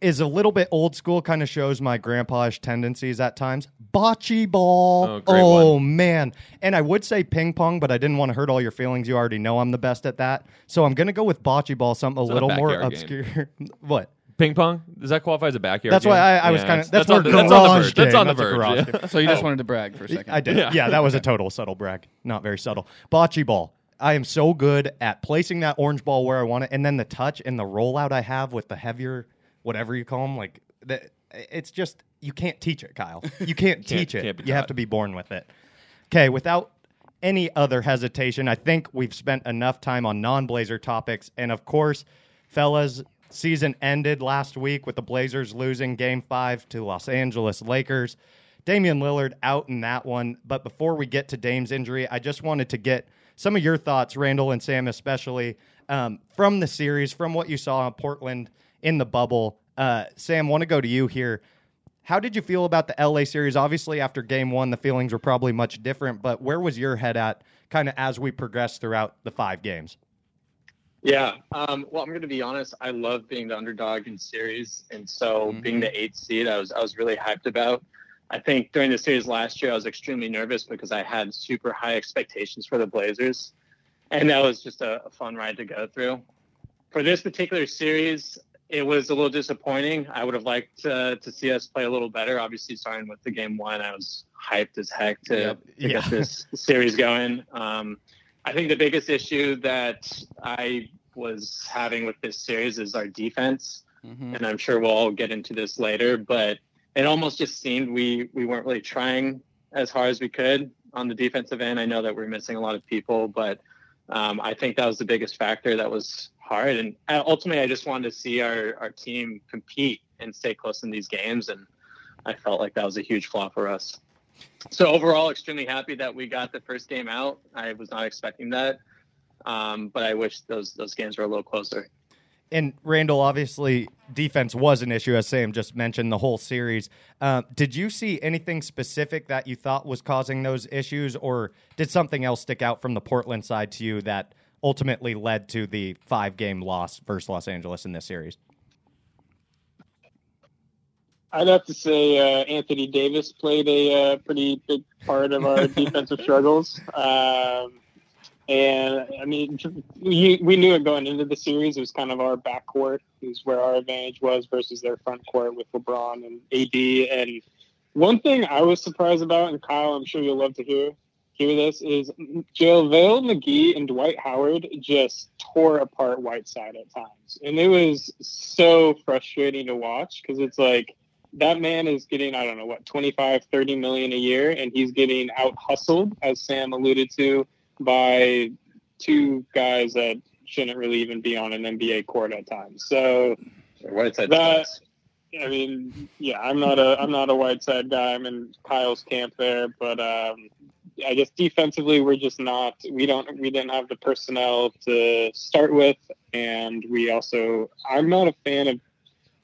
is a little bit old school. Kind of shows my grandpa-ish tendencies at times. Bocce ball. Oh, great Oh, man! And I would say ping pong, but I didn't want to hurt all your feelings. You already know I'm the best at that, so I'm gonna go with bocce ball. Something a not a little more backyard obscure. what? Ping pong. Does that qualify as a backyard? That's why game? I, I was Yeah, kind of. it's- That's, where on the, that's on the garage verge. That's game, on the that's a verge. garage yeah. game. So you just oh. wanted to brag for a second. I did. Yeah. Yeah. that was a total subtle brag. Not very subtle. Bocce ball. I am so good at placing that orange ball where I want it, and then the touch and the rollout I have with the heavier, whatever you call them, like that. It's just you can't teach it, Kyle. You can't teach it. can't be you have taught. to be born with it. Okay, without any other hesitation, I think we've spent enough time on non-Blazer topics, and of course, fellas, season ended last week with the Blazers losing Game Five to Los Angeles Lakers. Damian Lillard out in that one. But before we get to Dame's injury, I just wanted to get some of your thoughts, Randall and Sam, especially um, from the series, from what you saw in Portland in the bubble. Uh, Sam, want to go to you here. How did you feel about the LA series? Obviously, after game one, the feelings were probably much different, but where was your head at kind of as we progressed throughout the five games? Yeah. Um, well, I'm going to be honest. I love being the underdog in series, and so being the eighth seed, I was I was really hyped about. I think during the series last year, I was extremely nervous because I had super high expectations for the Blazers, and that was just a, a fun ride to go through. For this particular series, it was a little disappointing. I would have liked uh, to see us play a little better. Obviously, starting with the game one, I was hyped as heck to, to Yeah. get this series going. Um, I think the biggest issue that I was having with this series is our defense, Mhm. and I'm sure we'll all get into this later. But it almost just seemed we we weren't really trying as hard as we could on the defensive end. I know that we're missing a lot of people, but um, I think that was the biggest factor that was hard. And ultimately, I just wanted to see our our team compete and stay close in these games, and I felt like that was a huge flaw for us. So overall, extremely happy that we got the first game out. I was not expecting that, um, but I wish those those games were a little closer. And Randall, obviously, defense was an issue, as Sam just mentioned, the whole series. Um, did you see anything specific that you thought was causing those issues, or did something else stick out from the Portland side to you that ultimately led to the five game loss versus Los Angeles in this series? I'd have to say uh, Anthony Davis played a uh, pretty big part of our defensive struggles. Um, and I mean, we, we knew it going into the series. It was kind of our backcourt is where our advantage was versus their front court with LeBron and AD. And one thing I was surprised about, and Kyle, I'm sure you'll love to hear, hear this is JaVale McGee and Dwight Howard just tore apart Whiteside at times. And it was so frustrating to watch because it's like that man is getting, I don't know, what, 25, 30 million a year, and he's getting out hustled, as Sam alluded to, by two guys that shouldn't really even be on an NBA court at times. So Whiteside. that, I mean, yeah, I'm not a I'm not a Whiteside guy. I'm in Kyle's camp there, but um, I guess defensively we're just not. We don't. We didn't have the personnel to start with, and we also. I'm not a fan of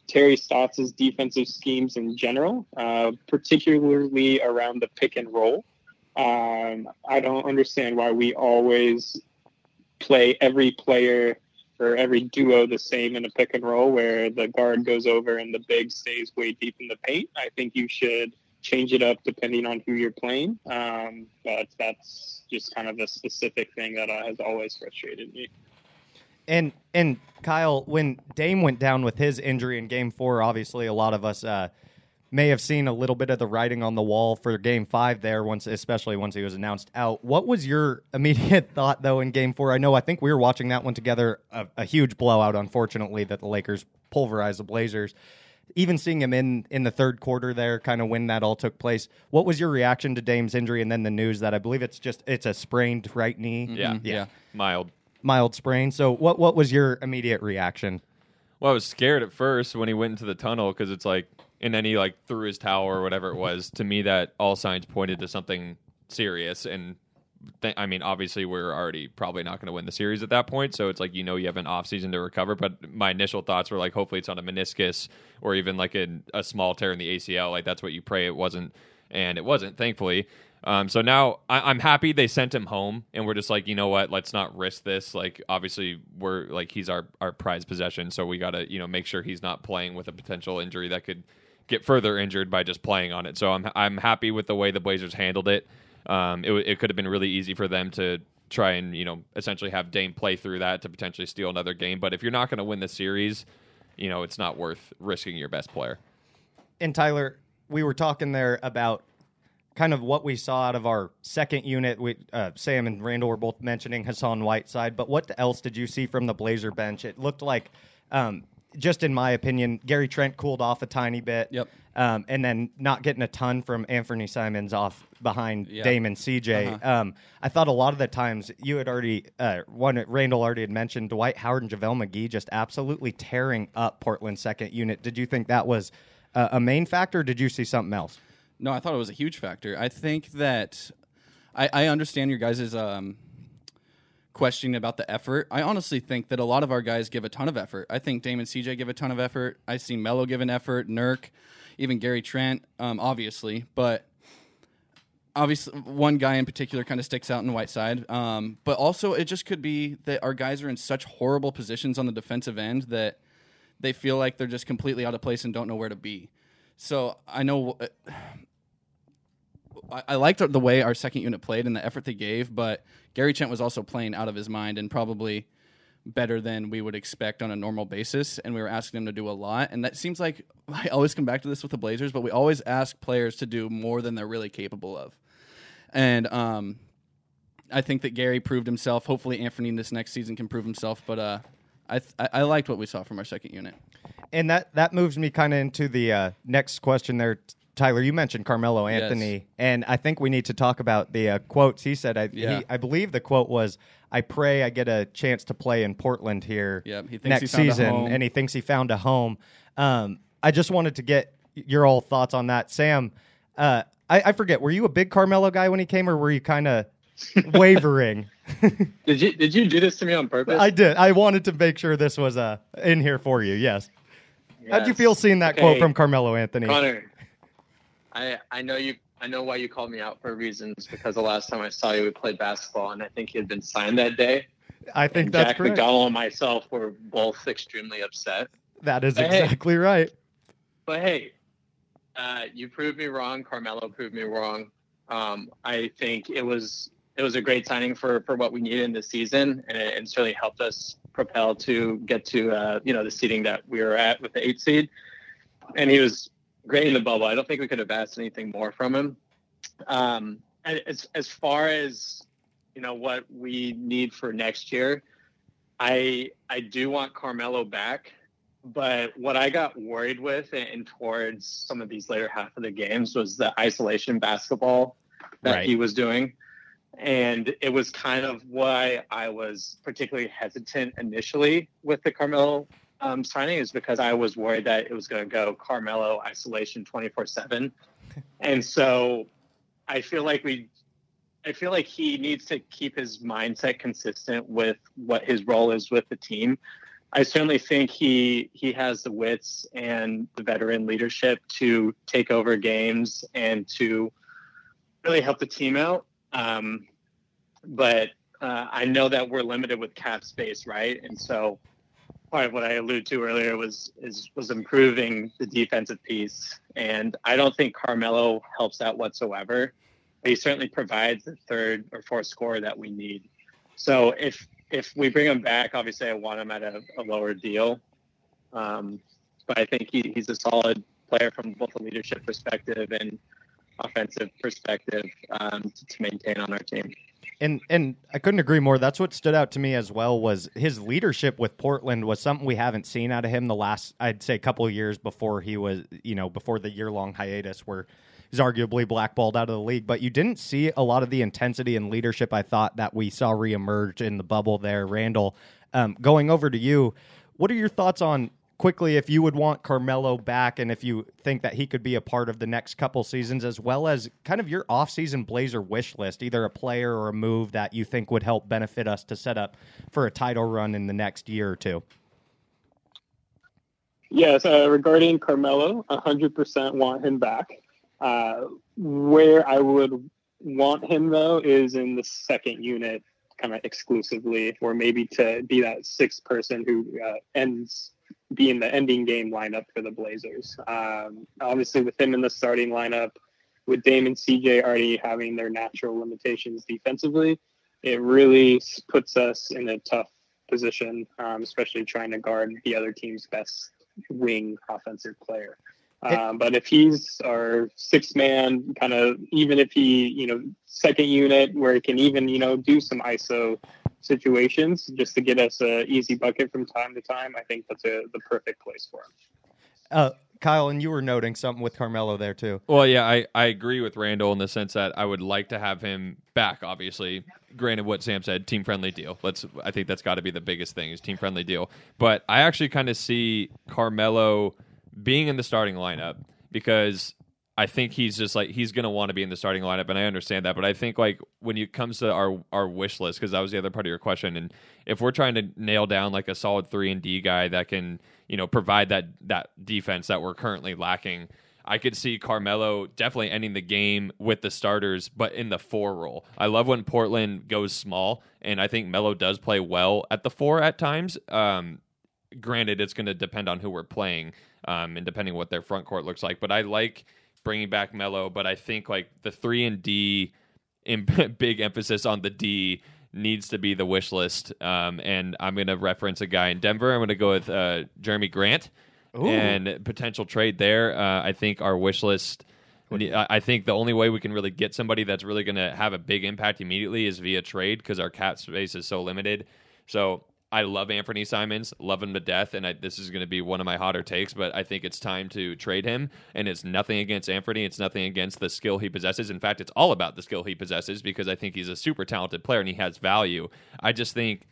Terry Stotts' defensive schemes in general, uh, particularly around the pick and roll. Um, I don't understand why we always play every player or every duo the same in a pick and roll where the guard goes over and the big stays way deep in the paint. I think you should change it up depending on who you're playing. Um, but that's just kind of a specific thing that uh, has always frustrated me. And and Kyle, when Dame went down with his injury in Game Four, obviously a lot of us uh, may have seen a little bit of the writing on the wall for Game Five there, once especially once he was announced out. What was your immediate thought though in Game Four? I know I think we were watching that one together, a, a huge blowout, unfortunately, that the Lakers pulverized the Blazers. Even seeing him in in the third quarter there, kind of when that all took place. What was your reaction to Dame's injury and then the news that I believe it's just it's a sprained right knee, Yeah. Yeah. Mild. Mild sprain. So what what was your immediate reaction? Well, I was scared at first when he went into the tunnel because it's like, and then he like threw his towel or whatever it was. to me, that all signs pointed to something serious. And th- I mean, obviously, we're already probably not going to win the series at that point. So it's like you know you have an off season to recover. But my initial thoughts were like, hopefully, it's on a meniscus or even like a, a small tear in the ACL. Like that's what you pray it wasn't, and it wasn't, thankfully. Um, so now I, I'm happy they sent him home, and we're just like, you know what? Let's not risk this. Like, obviously, we're like he's our our prized possession, so we got to you know make sure he's not playing with a potential injury that could get further injured by just playing on it. So I'm I'm happy with the way the Blazers handled it. Um, it it could have been really easy for them to try and you know essentially have Dame play through that to potentially steal another game. But if you're not going to win the series, you know it's not worth risking your best player. And Tyler, we were talking there about kind of what we saw out of our second unit. We, uh, Sam and Randall were both mentioning Hassan Whiteside, but what else did you see from the Blazer bench? It looked like, um, just in my opinion, Gary Trent cooled off a tiny bit. Yep. Um, and then not getting a ton from Anfernee Simons off behind Yeah. Dame and CJ. Uh-huh. Um, I thought a lot of the times you had already, uh, one Randall already had mentioned Dwight Howard and JaVale McGee just absolutely tearing up Portland's second unit. Did you think that was uh, a main factor? Or did you see something else? No, I thought it was a huge factor. I think that I, I understand your guys' um, question about the effort. I honestly think that a lot of our guys give a ton of effort. I think Dame and CJ give a ton of effort. I see Melo give an effort, Nurk, even Gary Trent, um, obviously. But obviously, one guy in particular kind of sticks out in Whiteside. Um, but also, it just could be that our guys are in such horrible positions on the defensive end that they feel like they're just completely out of place and don't know where to be. So I know uh, I, I liked the way our second unit played and the effort they gave, but Gary Trent was also playing out of his mind and probably better than we would expect on a normal basis. And we were asking him to do a lot. And that seems like I always come back to this with the Blazers, but we always ask players to do more than they're really capable of. And um, I think that Gary proved himself. Hopefully, Anthony this next season can prove himself. But uh, I, th- I liked what we saw from our second unit. And that that moves me kind of into the uh, next question there, Tyler. You mentioned Carmelo Yes. Anthony, and I think we need to talk about the uh, quotes he said. I, Yeah. he, I believe the quote was, "I pray I get a chance to play in Portland here Yep, he next he found a season," home. and he thinks he found a home. Um, I just wanted to get your all thoughts on that, Sam. Uh, I, I forget. Were you a big Carmelo guy when he came, or were you kind of wavering? Did you did you do this to me on purpose? I did. I wanted to make sure this was uh, in here for you. Yes. How'd you feel seeing that quote from Carmelo Anthony? Connor, I I know you. I know why you called me out for reasons because the last time I saw you, we played basketball, and I think he had been signed that day. I think and that's Jack correct. McDonald and myself were both extremely upset. That is Hey. exactly right. But hey, uh, you proved me wrong. Carmelo proved me wrong. Um, I think it was it was a great signing for for what we needed in the season, and it, and certainly helped us propel to get to uh, you know the seating that we were at with the eight seed. And he was great in the bubble. I don't think we could have asked anything more from him. Um, as as far as you know what we need for next year, I I do want Carmelo back, but what I got worried with and towards some of these later half of the games was the isolation basketball that Right. he was doing. And it was kind of why I was particularly hesitant initially with the Carmelo um, signing is because I was worried that it was going to go Carmelo isolation 24 seven. And so I feel like we, I feel like he needs to keep his mindset consistent with what his role is with the team. I certainly think he he has the wits and the veteran leadership to take over games and to really help the team out. Um, but uh, I know that we're limited with cap space, right? And so part of what I alluded to earlier was is was improving the defensive piece. And I don't think Carmelo helps that whatsoever. But he certainly provides the third or fourth scorer that we need. So if if we bring him back, obviously I want him at a, a lower deal. Um, but I think he, he's a solid player from both a leadership perspective and offensive perspective um, to, to maintain on our team. And and I couldn't agree more. That's what stood out to me as well was his leadership with Portland was something we haven't seen out of him the last I'd say couple of years before he was you know before the year long hiatus where he's arguably blackballed out of the league. But you didn't see a lot of the intensity and leadership I thought that we saw reemerge in the bubble there. Randall, um, going over to you, what are your thoughts on quickly if you would want Carmelo back and if you think that he could be a part of the next couple seasons as well as kind of your offseason Blazer wish list, either a player or a move that you think would help benefit us to set up for a title run in the next year or two. Yes, uh, regarding Carmelo, 100% want him back. Uh, where I would want him, though, is in the second unit, kind of exclusively, or maybe to be that sixth person who uh, ends being the ending game lineup for the Blazers. Um, obviously, with him in the starting lineup, with Dame and CJ already having their natural limitations defensively, it really puts us in a tough position, um, especially trying to guard the other team's best wing offensive player. Um, but if he's our six man, kind of, even if he, you know, second unit where he can even, you know, do some ISO situations just to get us a easy bucket from time to time, I think that's a, the perfect place for him. Uh, Kyle, and you were noting something with Carmelo there too. Well, yeah, I, I agree with Randall in the sense that I would like to have him back. Obviously, granted, what Sam said, team friendly deal. Let's. I think that's got to be the biggest thing is team friendly deal. But I actually kind of see Carmelo being in the starting lineup because I think he's just like he's to want to be in the starting lineup, and I understand that. But I think like when it comes to our our wish list, because that was the other part of your question, and if we're trying to nail down like a solid three and D guy that can you know provide that that defense that we're currently lacking. I could see Carmelo definitely ending the game with the starters, but in the four role. I love when Portland goes small, and I think Melo does play well at the four at times. Um, granted, it's going to depend on who we're playing um, and depending what their front court looks like. But I like bringing back Melo, but I think like the three and D, in big emphasis on the D, needs to be the wish list. Um, and I'm going to reference a guy in Denver. I'm going to go with uh, Jerami Grant and potential trade there. Uh, I think our wish list. I I think the only way we can really get somebody that's really going to have a big impact immediately is via trade because our cap space is so limited. So I love Anfernee Simons, love him to death, and I, this is going to be one of my hotter takes. But I think it's time to trade him, and it's nothing against Anthony. It's nothing against the skill he possesses. In fact, it's all about the skill he possesses because I think he's a super talented player and he has value. I just think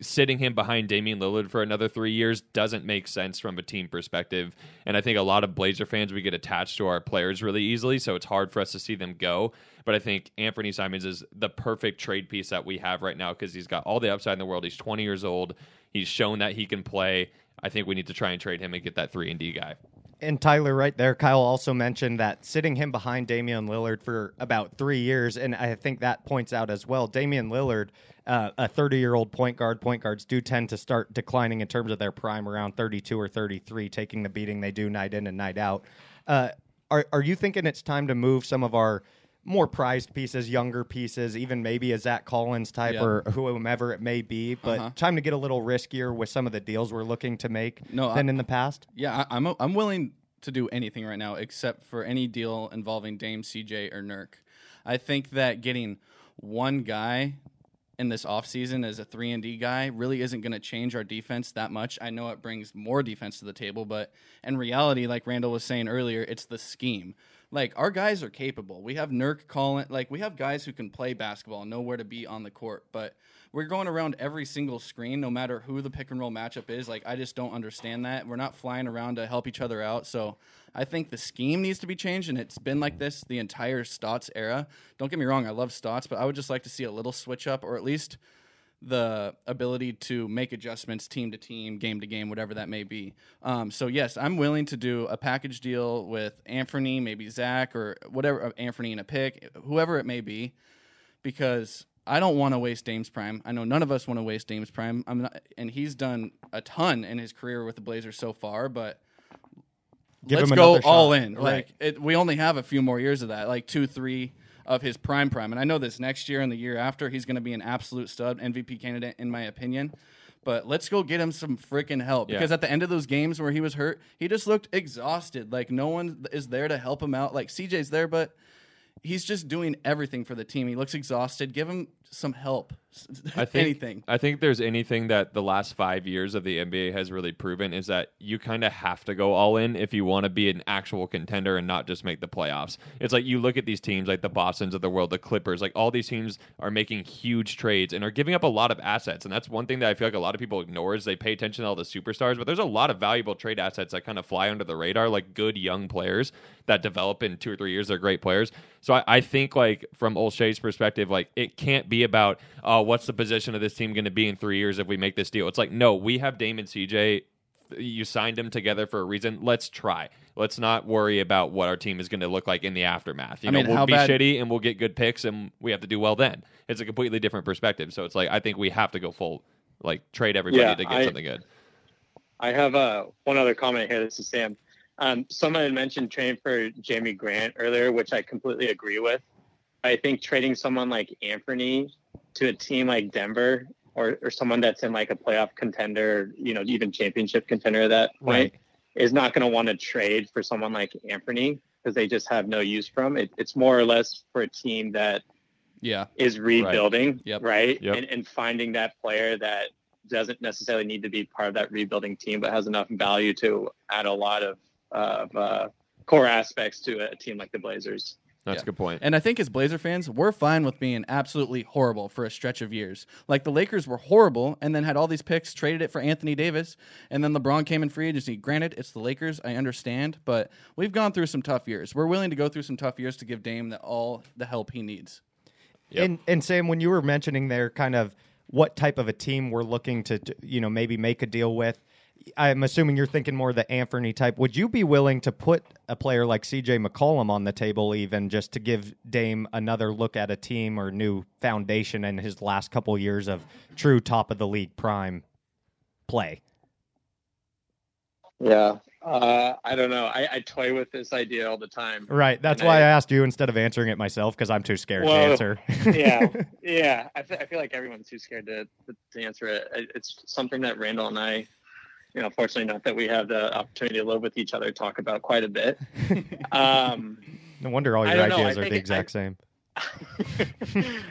sitting him behind Damian Lillard for another three years doesn't make sense from a team perspective. And I think a lot of Blazer fans, we get attached to our players really easily, so it's hard for us to see them go. But I think Anfernee Simons is the perfect trade piece that we have right now because he's got all the upside in the world. He's 20 years old. He's shown that he can play. I think we need to try and trade him and get that 3 and D guy. And Tyler, right there, Kyle also mentioned that sitting him behind Damian Lillard for about three years, and I think that points out as well. Damian Lillard, uh, a 30 year old point guard, point guards do tend to start declining in terms of their prime around 32 or 33, taking the beating they do night in and night out. Uh, are, are you thinking it's time to move some of our more prized pieces, younger pieces, even maybe a Zach Collins type Yeah. or whomever it may be, but Uh-huh. time to get a little riskier with some of the deals we're looking to make No, I- than in the past? Yeah, I, I'm I'm willing to do anything right now except for any deal involving Dame, CJ, or Nurk. I think that getting one guy in this offseason as a 3 and D guy really isn't going to change our defense that much. I know it brings more defense to the table, but in reality, like Randall was saying earlier, it's the scheme. Like our guys are capable. We have Nurk calling like we have guys who can play basketball know where to be on the court, but we're going around every single screen no matter who the pick and roll matchup is. Like I just don't understand that. We're not flying around to help each other out. So I think the scheme needs to be changed, and it's been like this the entire Stotts era. Don't get me wrong, I love Stotts, but I would just like to see a little switch up, or at least the ability to make adjustments team to team, game to game, whatever that may be. Um, so yes, I'm willing to do a package deal with Anthony, maybe Zach, or whatever, uh, Anthony and a pick, whoever it may be, because I don't want to waste Dame's prime. I know none of us want to waste Dame's prime. I'm not, and he's done a ton in his career with the Blazers so far, but Give let's go all shot. in. Right. Like it, we only have a few more years of that, like two, three of his prime prime. And I know this next year and the year after, he's going to be an absolute stud MVP candidate, in my opinion. But let's go get him some freaking help Yeah. because at the end of those games where he was hurt, he just looked exhausted. Like no one is there to help him out. Like CJ's there, but he's just doing everything for the team. He looks exhausted. Give him some help. I think anything. I think there's anything that the last five years of the NBA has really proven is that you kind of have to go all in if you want to be an actual contender and not just make the playoffs. It's like you look at these teams like the Boston's of the world, the Clippers, like all these teams are making huge trades and are giving up a lot of assets. And that's one thing that I feel like a lot of people ignore is they pay attention to all the superstars, but there's a lot of valuable trade assets that kind of fly under the radar, like good young players that develop in two or three years. They're great players. So I, I think like from Olshey's perspective, like it can't be about uh, what's the position of this team going to be in three years if we make this deal. It's like no, we have Dame and CJ. You signed them together for a reason. Let's try. Let's not worry about what our team is going to look like in the aftermath. You I know, mean, we'll be bad- shitty and we'll get good picks and we have to do well then. It's a completely different perspective. So it's like I think we have to go full, like trade everybody Yeah, to get I- something good. I have uh, one other comment here. This is Sam. Um, someone had mentioned trading for Jerami Grant earlier, which I completely agree with. I think trading someone like Anthony to a team like Denver or, or someone that's in like a playoff contender, you know, even championship contender at that point, Right. is not going to want to trade for someone like Anthony because they just have no use for him. It, it's more or less for a team that Yeah. is rebuilding, Yep. right? Yep. And, and finding that player that doesn't necessarily need to be part of that rebuilding team, but has enough value to add a lot of, of uh, core aspects to a team like the Blazers. That's Yeah. a good point. And I think as Blazer fans, we're fine with being absolutely horrible for a stretch of years. Like the Lakers were horrible and then had all these picks, traded it for Anthony Davis, and then LeBron came in free agency. Granted, it's the Lakers, I understand, but we've gone through some tough years. We're willing to go through some tough years to give Dame the, all the help he needs. Yep. And and Sam, when you were mentioning there, kind of what type of a team we're looking to, to, you know, maybe make a deal with. I'm assuming you're thinking more the Anthony type. Would you be willing to put a player like CJ McCollum on the table, even just to give Dame another look at a team or new foundation in his last couple years of true top of the league prime play? Yeah. Uh, I don't know. I, I toy with this idea all the time. Right. That's And why I, I- asked you instead of answering it myself because I'm too scared Whoa. to answer. yeah, yeah. I, I feel like everyone's too scared to, to answer. It- It's something that Randall and I, you know, fortunately not that we have the opportunity to live with each other, talk about quite a bit. Um, no wonder all your know. ideas are the exact same.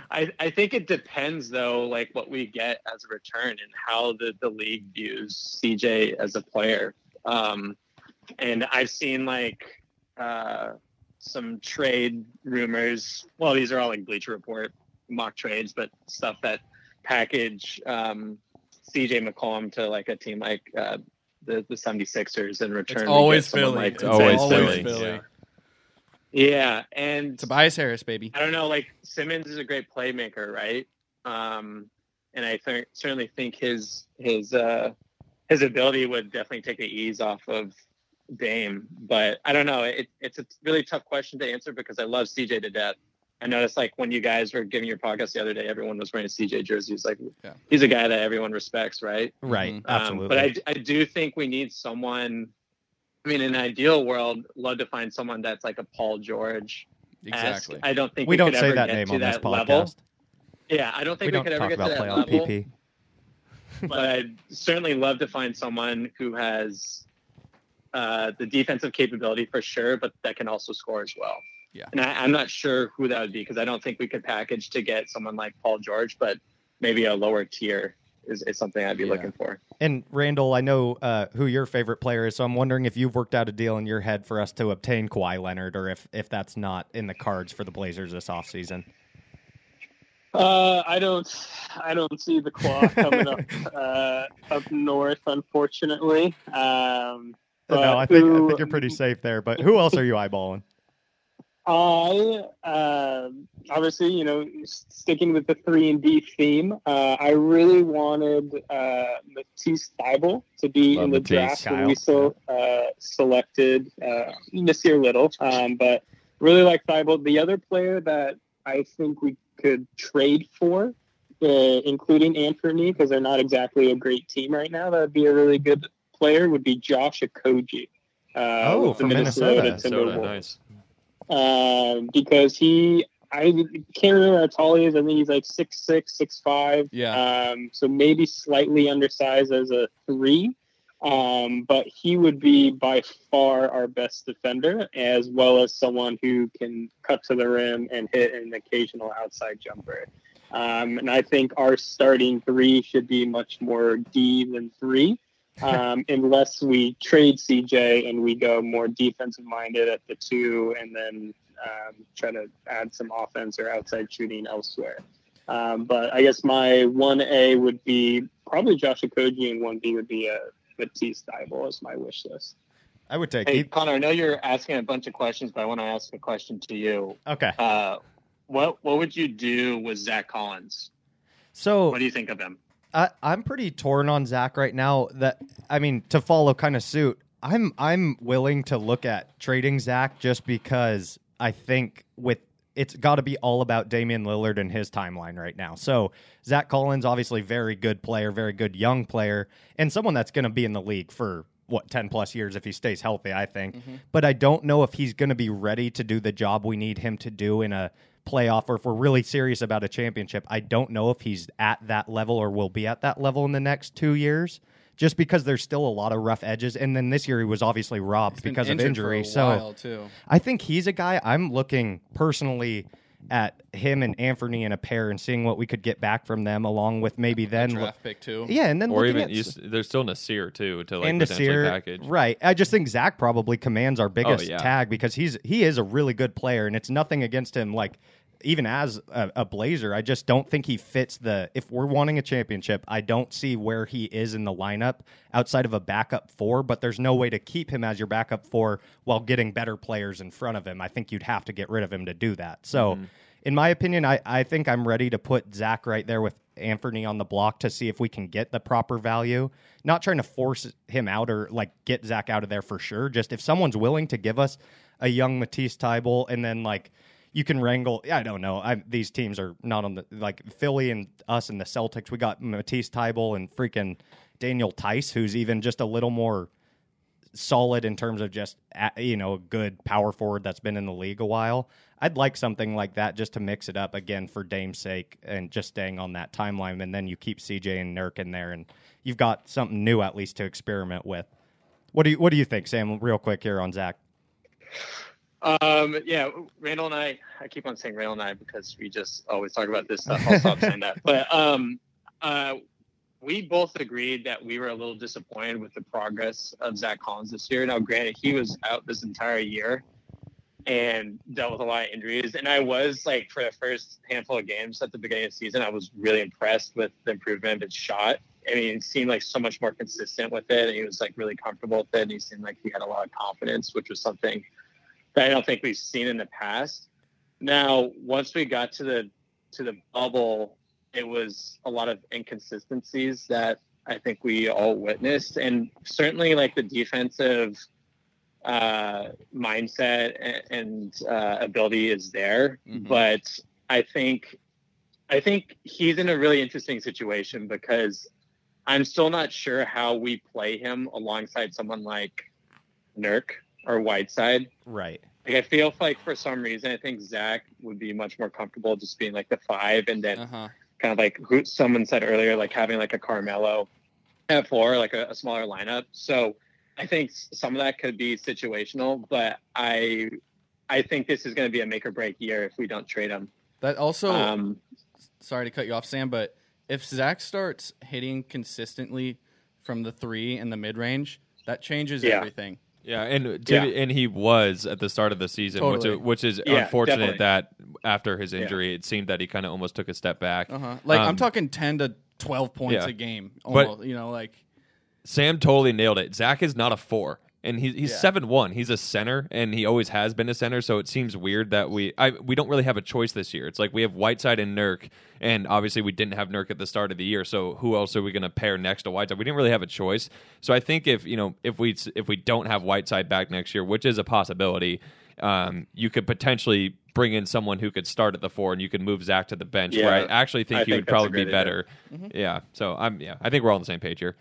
I, I think it depends though, like what we get as a return and how the, the league views CJ as a player. Um, and I've seen like uh, some trade rumors. Well, these are all like Bleacher Report mock trades, but stuff that package um, CJ McCollum to like a team like uh, the the 76ers in return. It's always get Philly. like It's always Philly. Philly. Yeah, and Tobias Harris, baby. I don't know. Like Simmons is a great playmaker, right? Um, and I th- certainly think his his uh, his ability would definitely take the ease off of Dame. But I don't know. It, it's a really tough question to answer because I love CJ to death. I noticed like when you guys were giving your podcast the other day, everyone was wearing a CJ jersey. It's like Yeah. he's a guy that everyone respects, right? Right. Um, Absolutely. but I, I do think we need someone. I mean, in an ideal world, love to find someone that's like a Paul George. Exactly. I don't think we we, don't could say ever that get name to on this podcast. level. Yeah, I don't think we, don't could ever talk get to about that playoff level. PP. But I'd certainly love to find someone who has uh, the defensive capability for sure, but that can also score as well. Yeah. And I, I'm not sure who that would be because I don't think we could package to get someone like Paul George, but maybe a lower tier is, is something I'd be Yeah. looking for. And Randall, I know uh, who your favorite player is, so I'm wondering if you've worked out a deal in your head for us to obtain Kawhi Leonard, or if if that's not in the cards for the Blazers this offseason. Uh, I don't, I don't see the claw coming up uh, up north, unfortunately. Um, no, I think I think you're pretty safe there. But who else are you eyeballing? I uh, obviously, you know, sticking with the three and D theme, uh, I really wanted uh, Matisse Thybulle to be Love in the Matisse, draft when we so uh, selected uh, Nassir Little, um, but really like Thybulle. The other player that I think we could trade for, uh, including Anthony, because they're not exactly a great team right now, that would be a really good player. Would be Josh Okogie. Uh, Oh, the from Minnesota. Minnesota, Timberwolves nice. Um, because he I can't remember how tall he is. I think he's like six six, six five. Yeah. Um, so maybe slightly undersized as a three. Um, but he would be by far our best defender, as well as someone who can cut to the rim and hit an occasional outside jumper. Um, and I think our starting three should be much more D than three, um, unless we trade CJ and we go more defensive minded at the two, and then um, try to add some offense or outside shooting elsewhere. Um, but I guess my one A would be probably Josh Okogie, and one B would be a Matisse Thybulle as my wish list. I would take. Hey, he- Connor, I know you're asking a bunch of questions, but I want to ask a question to you. okay, Uh, what what would you do with Zach Collins? so What do you think of him? I, I'm pretty torn on Zach right now. That I mean, to follow kind of suit, I'm I'm willing to look at trading Zach just because I think with it's got to be all about Damian Lillard and his timeline right now. So Zach Collins, obviously, very good player, very good young player, and someone that's going to be in the league for what ten plus years if he stays healthy. I think, mm-hmm. but I don't know if he's going to be ready to do the job we need him to do in a playoff or if we're really serious about a championship. I don't know if he's at that level or will be at that level in the next two years. Just because there's still a lot of rough edges, and then this year he was obviously robbed Been because of injured for injury. a So while, too. I think he's a guy I'm looking personally at him and Anthony in a pair and seeing what we could get back from them, along with maybe then look- draft pick too. yeah, and then Or even at you, s- there's still Nassir too to like and potentially Nassir, package. right? I just think Zach probably commands our oh, biggest yeah. tag because he's he is a really good player, and it's nothing against him. Like even as a, a Blazer, I just don't think he fits the. If we're wanting a championship, I don't see where he is in the lineup outside of a backup four. But there's no way to keep him as your backup four while getting better players in front of him. I think you'd have to get rid of him to do that. So. Mm-hmm. In my opinion, I, I think I'm ready to put Zach right there with Anthony on the block to see if we can get the proper value. Not trying to force him out or like get Zach out of there for sure. Just if someone's willing to give us a young Matisse Thybulle and then like you can wrangle. I don't know. I, these teams are not on the like Philly and us and the Celtics. We got Matisse Thybulle and freaking Daniel Theis, who's even just a little more solid in terms of just you know a good power forward that's been in the league a while. I'd like something like that just to mix it up again for Dame's sake and just staying on that timeline. And then you keep CJ and Nurk in there, and you've got something new at least to experiment with. What do you What do you think, Sam? Real quick here on Zach. Um, yeah, Randall and I, I keep on saying Randall and I because we just always talk about this stuff. I'll stop saying that. But um, uh, we both agreed that we were a little disappointed with the progress of Zach Collins this year. Now, granted, he was out this entire year and dealt with a lot of injuries. And I was like, for the first handful of games at the beginning of the season, I was really impressed with the improvement of his shot. I mean, it seemed like so much more consistent with it. And he was like really comfortable with it. And he seemed like he had a lot of confidence, which was something that I don't think we've seen in the past. Now, once we got to the to the bubble, it was a lot of inconsistencies that I think we all witnessed, and certainly like the defensive uh, mindset and, uh, ability is there. Mhm. But I think I think he's in a really interesting situation because I'm still not sure how we play him alongside someone like Nurk or Whiteside. Right. Like I feel like for some reason I think Zach would be much more comfortable just being like the five and then Uh huh. kind of like who someone said earlier, like having like a Carmelo at four, like a, a smaller lineup. So I think some of that could be situational, but I I think this is going to be a make or break year if we don't trade him. That also, Um, sorry to cut you off, Sam, but if Zach starts hitting consistently from the three and the mid range, that changes Yeah. everything. Yeah, and to, Yeah. and he was at the start of the season, Totally. which which is Yeah, unfortunate definitely. that after his injury, it seemed that he kind of almost took a step back. Uh-huh. Like I'm Um, talking ten to twelve points yeah. a game. But- you know, like Sam totally nailed it. Zach is not a four, and he's he's Yeah. seven one. He's a center, and he always has been a center. So it seems weird that we I we don't really have a choice this year. It's like we have Whiteside and Nurk, and obviously we didn't have Nurk at the start of the year. So who else are we going to pair next to Whiteside? We didn't really have a choice. So I think if you know if we if we don't have Whiteside back next year, which is a possibility, um, you could potentially bring in someone who could start at the four, and you could move Zach to the bench. Yeah. where I actually think I he think would probably be idea. better. Yeah. So I'm yeah. I think we're all on the same page here.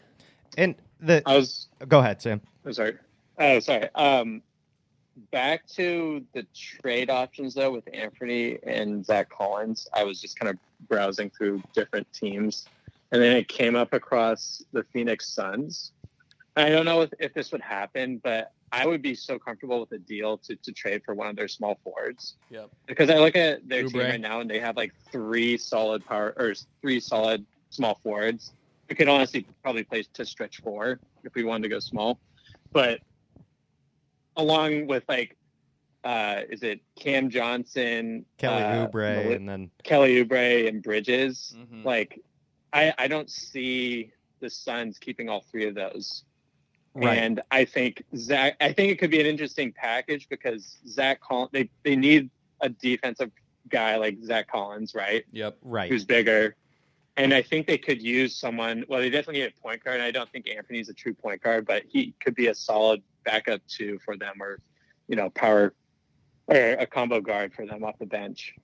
And the I was go ahead, Sam. I'm sorry. Oh, sorry. Um, back to the trade options though with Anthony and Zach Collins. I was just kind of browsing through different teams, and then it came up across the Phoenix Suns. I don't know if, if this would happen, but I would be so comfortable with a deal to, to trade for one of their small forwards. Yep. Because I look at their team right now, and they have like three solid power or three solid small forwards. We could honestly probably play to stretch four if we wanted to go small, but along with like, uh, is it Cam Johnson, Kelly uh, Oubre, Malik- and then Kelly Oubre, and Bridges? Mhm. Like, I I don't see the Suns keeping all three of those. Right. And I think Zach, I think it could be an interesting package because Zach Collins, they, they need a defensive guy like Zach Collins, right? Yep. right. Who's bigger. And I think they could use someone, well, they definitely need a point guard. I don't think Anthony's a true point guard, but he could be a solid backup too for them or, you know, power or a combo guard for them off the bench.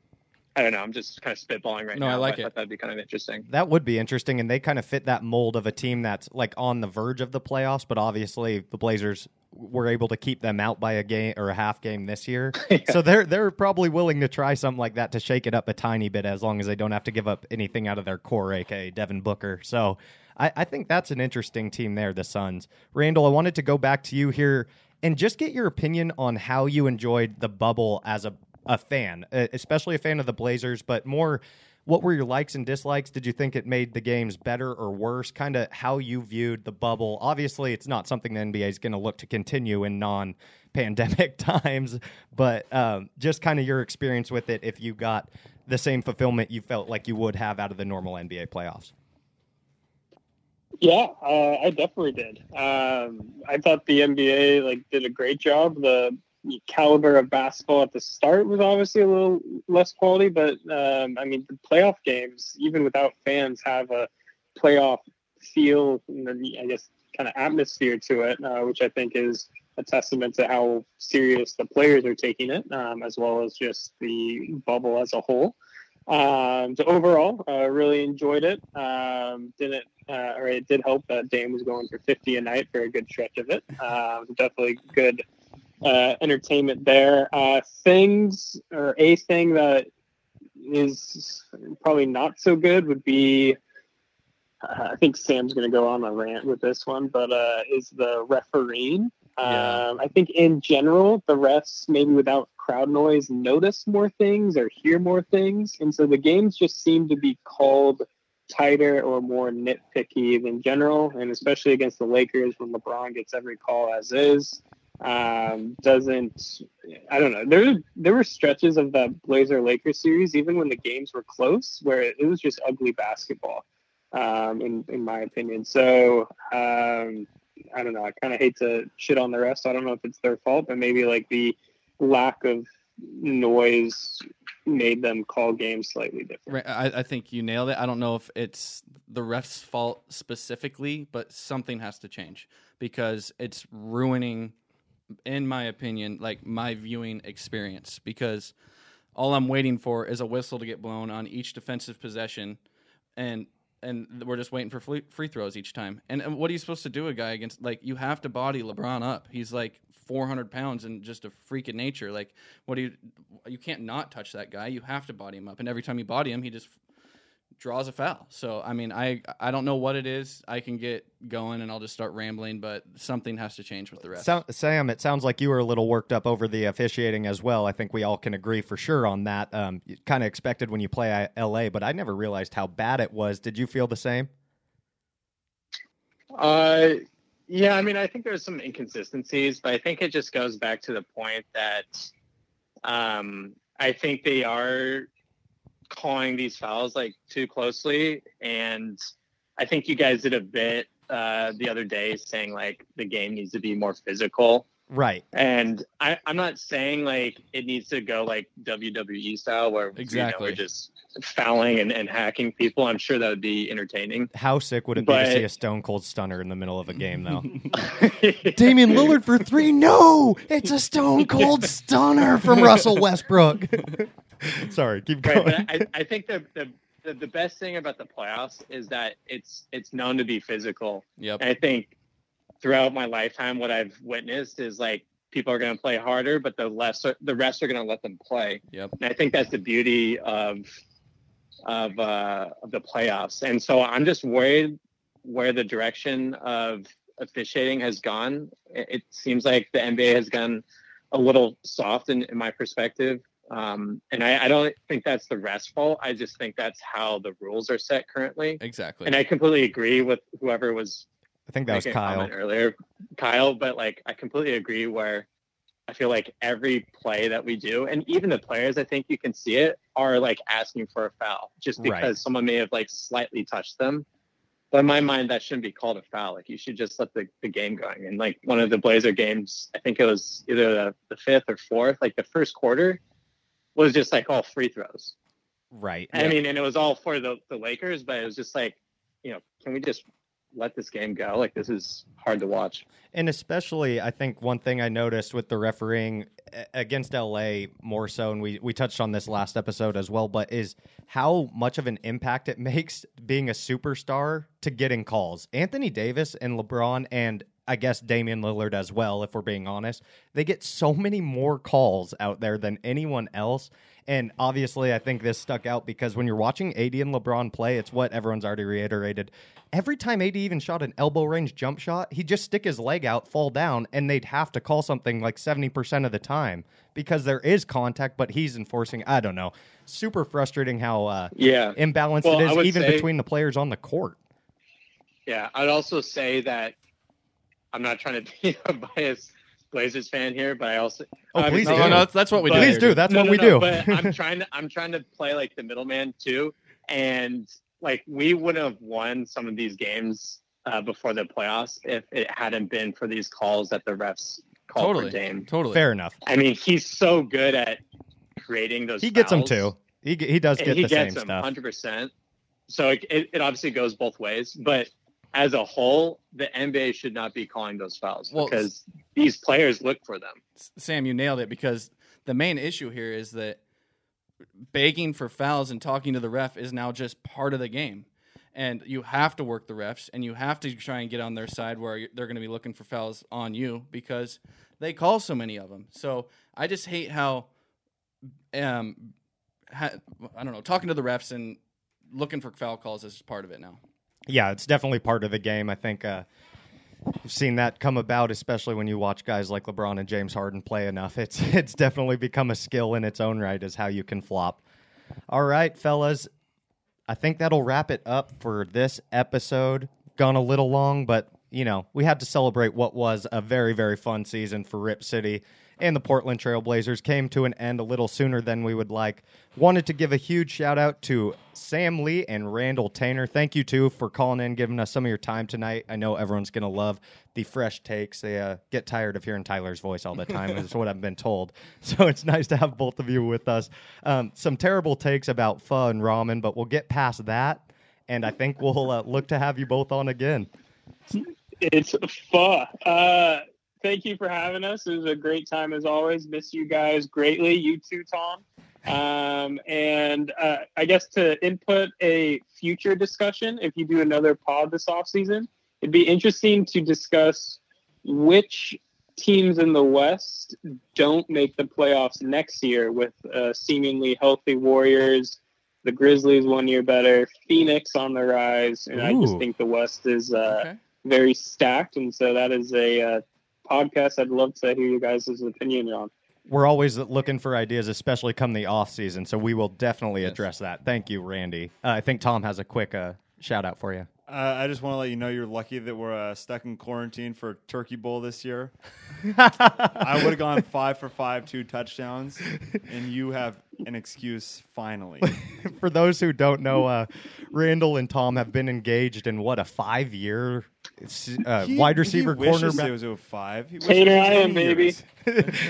I don't know. I'm just kind of spitballing right No, now. I like but it. thought that'd be kind of interesting. That would be interesting, and they kind of fit that mold of a team that's like on the verge of the playoffs. But obviously, the Blazers were able to keep them out by a game or a half game this year, so they're they're probably willing to try something like that to shake it up a tiny bit, as long as they don't have to give up anything out of their core, aka Devin Booker. So I, I think that's an interesting team there, the Suns. Randall, I wanted to go back to you here and just get your opinion on how you enjoyed the bubble as a a fan, especially a fan of the Blazers, but more what were your likes and dislikes? Did you think it made the games better or worse? Kind of how you viewed the bubble. Obviously, it's not something the NBA is going to look to continue in non pandemic times, but um, just kind of your experience with it if you got the same fulfillment you felt like you would have out of the normal NBA playoffs. Yeah, uh, I definitely did. Um, I thought the NBA like did a great job. The caliber of basketball at the start was obviously a little less quality, but um, I mean the playoff games, even without fans, have a playoff feel and I guess kind of atmosphere to it, uh, which I think is a testament to how serious the players are taking it, um, as well as just the bubble as a whole. Um, so overall, uh, really enjoyed it. Um, didn't, uh, or it did help that Dame was going for 50 a night for a good stretch of it. Um, definitely good uh, entertainment there. Uh, things, or a thing that is probably not so good would be. Uh, I think Sam's going to go on a rant with this one, but uh, is the refereeing. Yeah. Um, I think in general, the refs maybe without crowd noise notice more things or hear more things, and so the games just seem to be called tighter or more nitpicky than general, and especially against the Lakers when LeBron gets every call as is. Um, doesn't I don't know. There there were stretches of the Blazer Lakers series, even when the games were close, where it was just ugly basketball. Um, in in my opinion. So um, I don't know. I kind of hate to shit on the rest. I don't know if it's their fault, but maybe like the lack of noise made them call games slightly different. Right, I, I think you nailed it. I don't know if it's the ref's fault specifically, but something has to change because it's ruining, in my opinion, like my viewing experience. Because all I'm waiting for is a whistle to get blown on each defensive possession, and and we're just waiting for free, throws each time. And, and what are you supposed to do? A guy against like you have to body LeBron up. He's like 400 pounds and just a freak of nature. Like what do you? You can't not touch that guy. You have to body him up. And every time you body him, he just draws a foul. So I mean, I I don't know what it is. I can get going and I'll just start rambling, but something has to change with the rest. So, Sam, it sounds like you were a little worked up over the officiating as well. I think we all can agree for sure on that. Um, kind of expected when you play LA, but I never realized how bad it was. Did you feel the same? Uh, yeah, I mean, I think there's some inconsistencies, but I think it just goes back to the point that um, I think they are calling these fouls like too closely, and I think you guys did a bit uh, the other day saying like the game needs to be more physical. Right. And I, I'm not saying like it needs to go like WWE style where Exactly. you know, we're just fouling and, and hacking people. I'm sure that would be entertaining. How sick would it be to see a stone cold stunner in the middle of a game, though? Damian Lillard for three? No, it's a stone cold stunner from Russell Westbrook. Sorry, keep Right, going. but I, I think the, the the the best thing about the playoffs is that it's it's known to be physical. Yep. And I think throughout my lifetime, what I've witnessed is like people are going to play harder, but the less the rest are going to let them play. Yep. And I think that's the beauty of of uh, of the playoffs. And so I'm just worried where the direction of officiating has gone. It, seems like the NBA has gone a little soft in, in my perspective. Um, and I, I don't think that's the rest fault. I just think that's how the rules are set currently. Exactly. And I completely agree with whoever was I think that was Kyle. earlier, Kyle. But like, I completely agree. Where I feel like every play that we do, and even the players, I think you can see it, are like asking for a foul just Right. because someone may have like slightly touched them. But in my mind, that shouldn't be called a foul. Like you should just let the, the game going. And like one of the Blazer games, I think it was either the, the fifth or fourth, like the first quarter was just like all free throws. Right. I mean, and it was all for the, the Lakers, but it was just like, you know, can we just let this game go? Like this is hard to watch. And especially, I think one thing I noticed with the refereeing against LA more so, and we, we touched on this last episode as well, but is how much of an impact it makes being a superstar to getting calls. Anthony Davis and LeBron, and I guess Damian Lillard as well, if we're being honest, they get so many more calls out there than anyone else. And obviously, I think this stuck out because when you're watching AD and LeBron play, it's what everyone's already reiterated. Every time AD even shot an elbow range jump shot, he'd just stick his leg out, fall down, and they'd have to call something like 70% of the time because there is contact, but he's enforcing. I don't know. Super frustrating how uh, Yeah. imbalanced Well, it is, even say- between the players on the court. Yeah. I'd also say that I'm not trying to be a biased Blazers fan here, but I also Oh, please obviously- do. no, no, that's, that's what we But- do. Please do. That's No, what no, we no, do. But I'm trying to I'm trying to play like the middleman too, and like we wouldn't have won some of these games uh, before the playoffs if it hadn't been for these calls that the refs called Totally. for Dame. Totally. Fair enough. I mean, he's so good at creating those. He gets them too. He, he does get he the gets same them stuff. 100. percent So it, it, it obviously goes both ways, but as a whole, the NBA should not be calling those fouls Well, because these players look for them. Sam, you nailed it because the main issue here is that begging for fouls and talking to the ref is now just part of the game. And you have to work the refs and you have to try and get on their side where they're going to be looking for fouls on you because they call so many of them. So I just hate how, um, ha- I don't know, talking to the refs and looking for foul calls is part of it now. Yeah, it's definitely part of the game. I think uh, you've seen that come about, especially when you watch guys like LeBron and James Harden play enough. It's it's definitely become a skill in its own right, is how you can flop. All right, fellas, I think that'll wrap it up for this episode. Gone a little long, but you know we had to celebrate what was a very very fun season for Rip City. And the Portland Trailblazers came to an end a little sooner than we would like. Wanted to give a huge shout out to Sam Lee and Randall Tainer. Thank you too for calling in, giving us some of your time tonight. I know everyone's gonna love the fresh takes. They uh, get tired of hearing Tyler's voice all the time, is what I've been told. So it's nice to have both of you with us. Um, some terrible takes about pho and ramen, but we'll get past that, and I think we'll uh, look to have you both on again. It's fun. Uh, thank you for having us. It was a great time as always. Miss you guys greatly. You too, Tom. Um, and uh, I guess to input a future discussion, if you do another pod this off season, it'd be interesting to discuss which teams in the West don't make the playoffs next year with uh, seemingly healthy Warriors, the Grizzlies one year better, Phoenix on the rise, and I just think the West is uh, Okay. very stacked. And so that is a uh, podcast I'd love to hear you guys' opinion on. We're always looking for ideas, especially come the off season. So we will definitely Yes. address that. Thank you, Randy. Uh, I think Tom has a quick uh, shout out for you. Uh, I just want to let you know you're lucky that we're uh, stuck in quarantine for Turkey Bowl this year. I would have gone five for five, two touchdowns, and you have an excuse finally. for those who don't know, uh, Randall and Tom have been engaged in what a five year uh, He- wide receiver he wishes cornerback. It was 05. He Tater it was Island, 10 baby.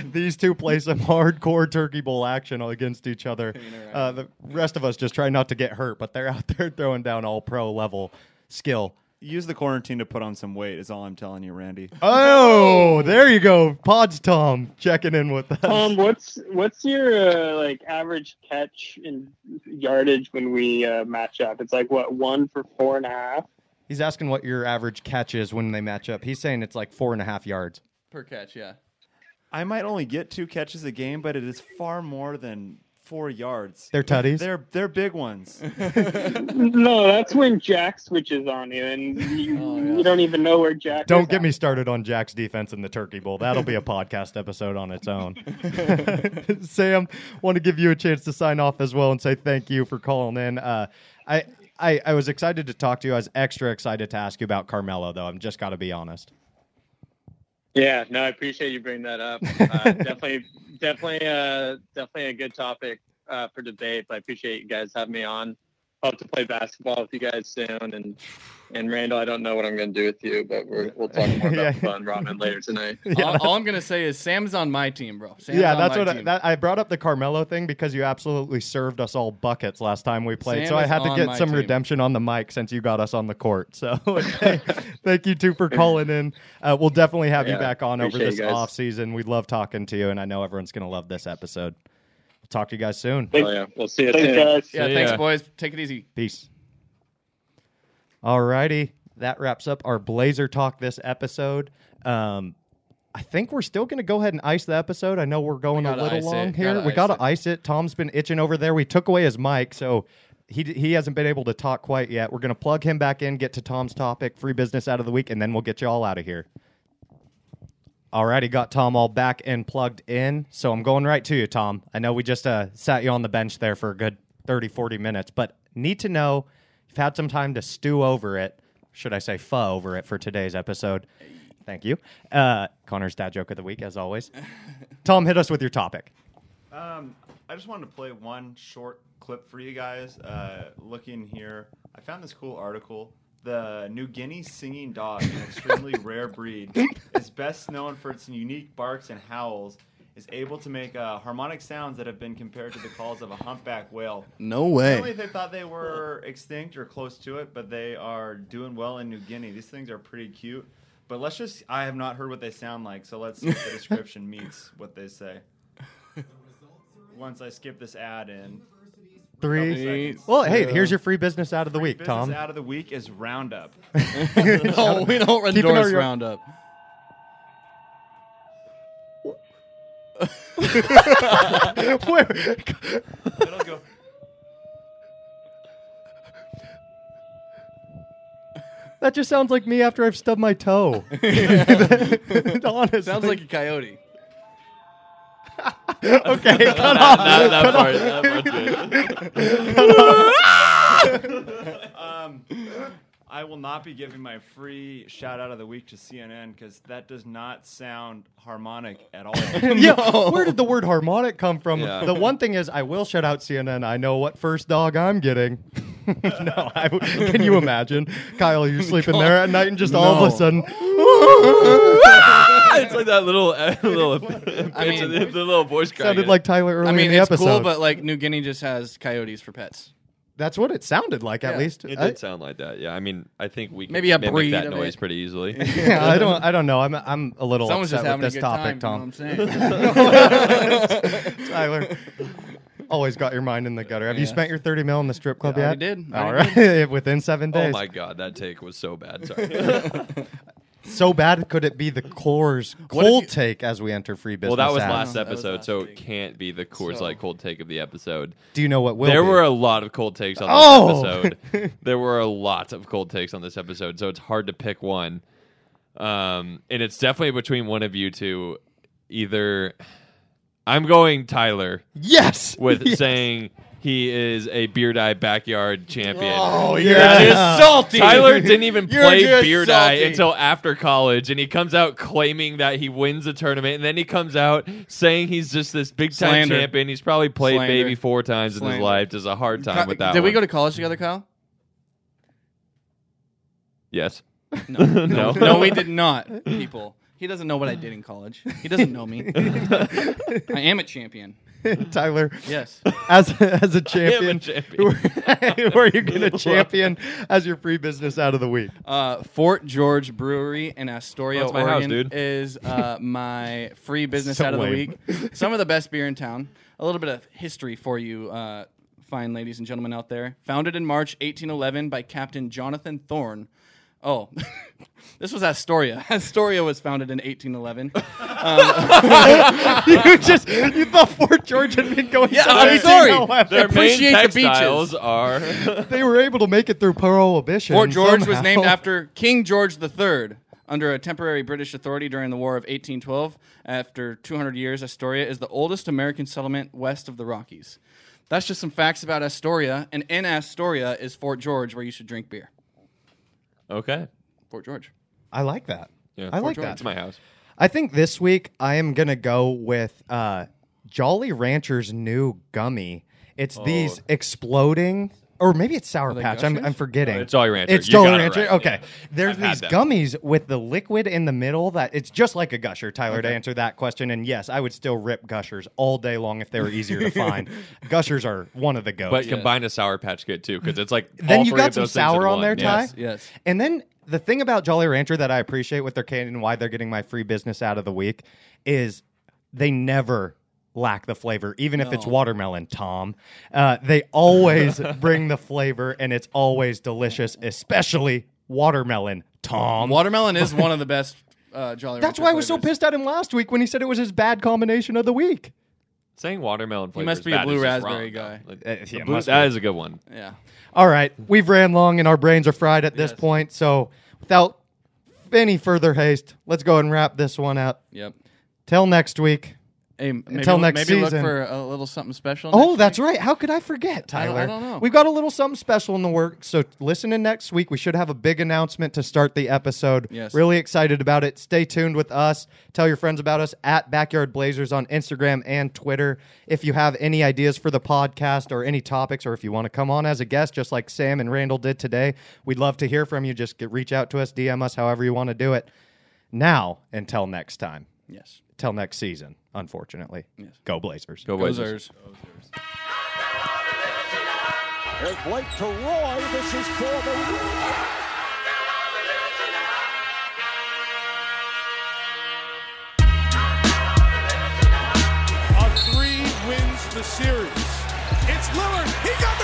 These two play some hardcore Turkey Bowl action against each other. Uh, the rest of us just try not to get hurt, but they're out there throwing down all pro level skill. Use the quarantine to put on some weight. Is all I'm telling you, Randy. Oh, there you go, Pods Tom checking in with us. Tom, what's what's your uh, like average catch in yardage when we uh, match up? It's like what one for four and a half. He's asking what your average catch is when they match up. He's saying it's like four and a half yards. Per catch, yeah. I might only get two catches a game, but it is far more than four yards. They're tutties. They're they're big ones. No, that's when Jack switches on you, and you, Oh, yeah. you don't even know where Jack. Don't is get at. me started on Jack's defense in the Turkey Bowl. That'll be a podcast episode on its own. Sam, want to give you a chance to sign off as well and say thank you for calling in. Uh, I, I I was excited to talk to you. I was extra excited to ask you about Carmelo, though. I'm just got to be honest. Yeah, no, I appreciate you bringing that up. Uh, definitely, definitely, uh, definitely a good topic uh, for debate. But I appreciate you guys having me on. Hope to play basketball with you guys soon. And and Randall, I don't know what I'm going to do with you, but we're, we'll talk more about Yeah. the fun ramen later tonight. all, all I'm gonna say is Sam's on my team, bro. Sam's yeah, on that's my what I, that, I brought up the Carmelo thing because you absolutely served us all buckets last time we played. Sam so I had to get some team. redemption on the mic since you got us on the court. So thank you two for calling in. Uh, we'll definitely have you back on over this off season. We love talking to you, and I know everyone's going to love this episode. We'll talk to you guys soon. Oh yeah, we'll see you Thanks, soon. guys. yeah, See thanks, ya. boys. Take it easy. Peace. All righty. that wraps up our Blazer talk this episode. Um, I think we're still going to go ahead and ice the episode. I know we're going a little long it. here. Gotta we got to ice it. Tom's been itching over there. We took away his mic, so he he hasn't been able to talk quite yet. We're going to plug him back in, get to Tom's topic, free business out of the week, and then we'll get you all out of here. Alrighty, got Tom all back and plugged in. So I'm going right to you, Tom. I know we just uh, sat you on the bench there for a good 30, 40 minutes, but need to know you've had some time to stew over it. Should I say pho over it for today's episode? Thank you. Uh, Connor's dad joke of the week, as always. Tom, hit us with your topic. Um, I just wanted to play one short clip for you guys. Uh, looking here, I found this cool article. The New Guinea singing dog, an extremely rare breed, is best known for its unique barks and howls. Is able to make uh, harmonic sounds that have been compared to the calls of a humpback whale. No way. Apparently, way. they thought they were extinct or close to it, but they are doing well in New Guinea. These things are pretty cute. But let's just—I have not heard what they sound like, so let's see if the description meets what they say. Once I skip this ad in, Three. seconds. Well, hey, here's your free business out of the week, Tom. business Tom. out of the week is Roundup. no, we don't Keeping endorse our- Roundup. Where- It'll go. that just sounds like me after I've stubbed my toe. Honestly. Sounds like a coyote. okay. that, that part, that part's good. Um, I will not be giving my free shout out of the week to CNN because that does not sound harmonic at all. yeah, where did the word harmonic come from? Yeah. The one thing is, I will shout out CNN. I know what first dog I'm getting. no, I w can you imagine, Kyle? You're sleeping there at night, and just all of a sudden, it's like that little, uh, little, I mean- the, the little voice crack. sounded like Tyler earlier I mean, in the it's episode. cool, but like New Guinea just has coyotes for pets. That's what it sounded like, at Yeah. least. It I- did sound like that. Yeah, I mean, I think we can Maybe a mimic breed that of noise it. pretty easily. yeah, I don't. I don't know. I'm. I'm a little Someone's just upset with having a this good topic, time. you know Tom. what I'm saying? Tyler, always got your mind in the gutter. Have you Yeah. spent your 30 mil in the strip club Yeah, I yet? did. I All already right, within seven days. Oh my god, that take was so bad. Sorry. So bad could it be the Coors What if cold you- take as we enter free business? Well, that was hours? last That was episode, last so week. it can't be the Coors So- Light cold take of the episode. Do you know what will there be? were a lot of cold takes on this Oh! episode. there were a lot of cold takes on this episode, so it's hard to pick one. Um, and it's definitely between one of you two. Either I'm going Tyler yes with Yes. saying he is a beer die backyard champion. Oh, You're yeah. just salty. Tyler didn't even You're play just Beer Die salty. until after college, and he comes out claiming that he wins a tournament, and then he comes out saying he's just this big time Slander. champion. He's probably played Slander. maybe four times in his Slander. life. Does a hard time Ky- with that. Did we one. go to college together, Kyle? Yes. No, No. no, we did not. People, he doesn't know what I did in college. He doesn't know me. I am a champion. Tyler Yes. as as a champion. champion. Who are you going to champion as your free business out of the week? Uh, Fort George Brewery in Astoria, That's my house, Oregon, dude. is uh, my free business So out of the week. Some of the best beer in town. A little bit of history for you, uh, fine ladies and gentlemen out there. Founded in March 1811 by Captain Jonathan Thorn. Oh, this was Astoria. Astoria was founded in 1811. you um, just you thought Fort George had been going. Yeah, I'm 1811. sorry. Their Appreciate main the beaches. are. They were able to make it through Prohibition. Fort George was somehow. named after King George III. Under a temporary British authority during the War of 1812, after 200 years, Astoria is the oldest American settlement west of the Rockies. That's just some facts about Astoria, and in Astoria is Fort George, where you should drink beer. Okay. Fort George. I like that. Yeah, I like George. that. It's my house. I think this week I am gonna go with uh, Jolly Rancher's new gummy. It's these exploding, or maybe it's Sour Patch. I'm, I'm forgetting. No, it's Jolly Rancher. It's You Jolly got it Rancher. right, Okay, yeah. there's I've had these them. gummies with the liquid in the middle. That it's just like a Gusher. Tyler, to answer that question, and yes, I would still rip Gushers all day long if they were easier to find. Gushers are one of the goats. But combine a Sour Patch Kid too, because it's like Then all you three got of some those things in sour on one. there, Ty? Yes. Yes. And then the thing about Jolly Rancher that I appreciate with their candy and why they're getting my free business out of the week is they never lack the flavor, even if it's watermelon, Tom. Uh, they always bring the flavor and it's always delicious, especially watermelon, Tom. Watermelon is one of the best uh, Jolly That's Rancher why I was so pissed at him last week when he said it was his bad combination of the week. Saying watermelon flavor must is be a blue raspberry wrong, guy. though. Like, Uh, yeah, blue- must that be. is a good one. Yeah. All right, we've ran long and our brains are fried at this Yes. point. So without any further haste, let's go ahead and wrap this one up. Yep. Till next week. Hey, maybe, Until next maybe season. look for a little something special. Oh, that's week. right. How could I forget, I don't- Tyler? I don't know. We've got a little something special in the works. So listen in next week. We should have a big announcement to start the episode. Yes. Really excited about it. Stay tuned with us. Tell your friends about us at Backyard Blazers on Instagram and Twitter. If you have any ideas for the podcast or any topics, or if you want to come on as a guest, just like Sam and Randall did today, we'd love to hear from you. Just get, reach out to us, DM us, however you want to do it. Now, until next time. Yes. Till next season, unfortunately. Yes. Go Blazers. Go Blazers. Gozers. Here's Blake to Roy. This is for the. A three wins the series. It's Lillard. He got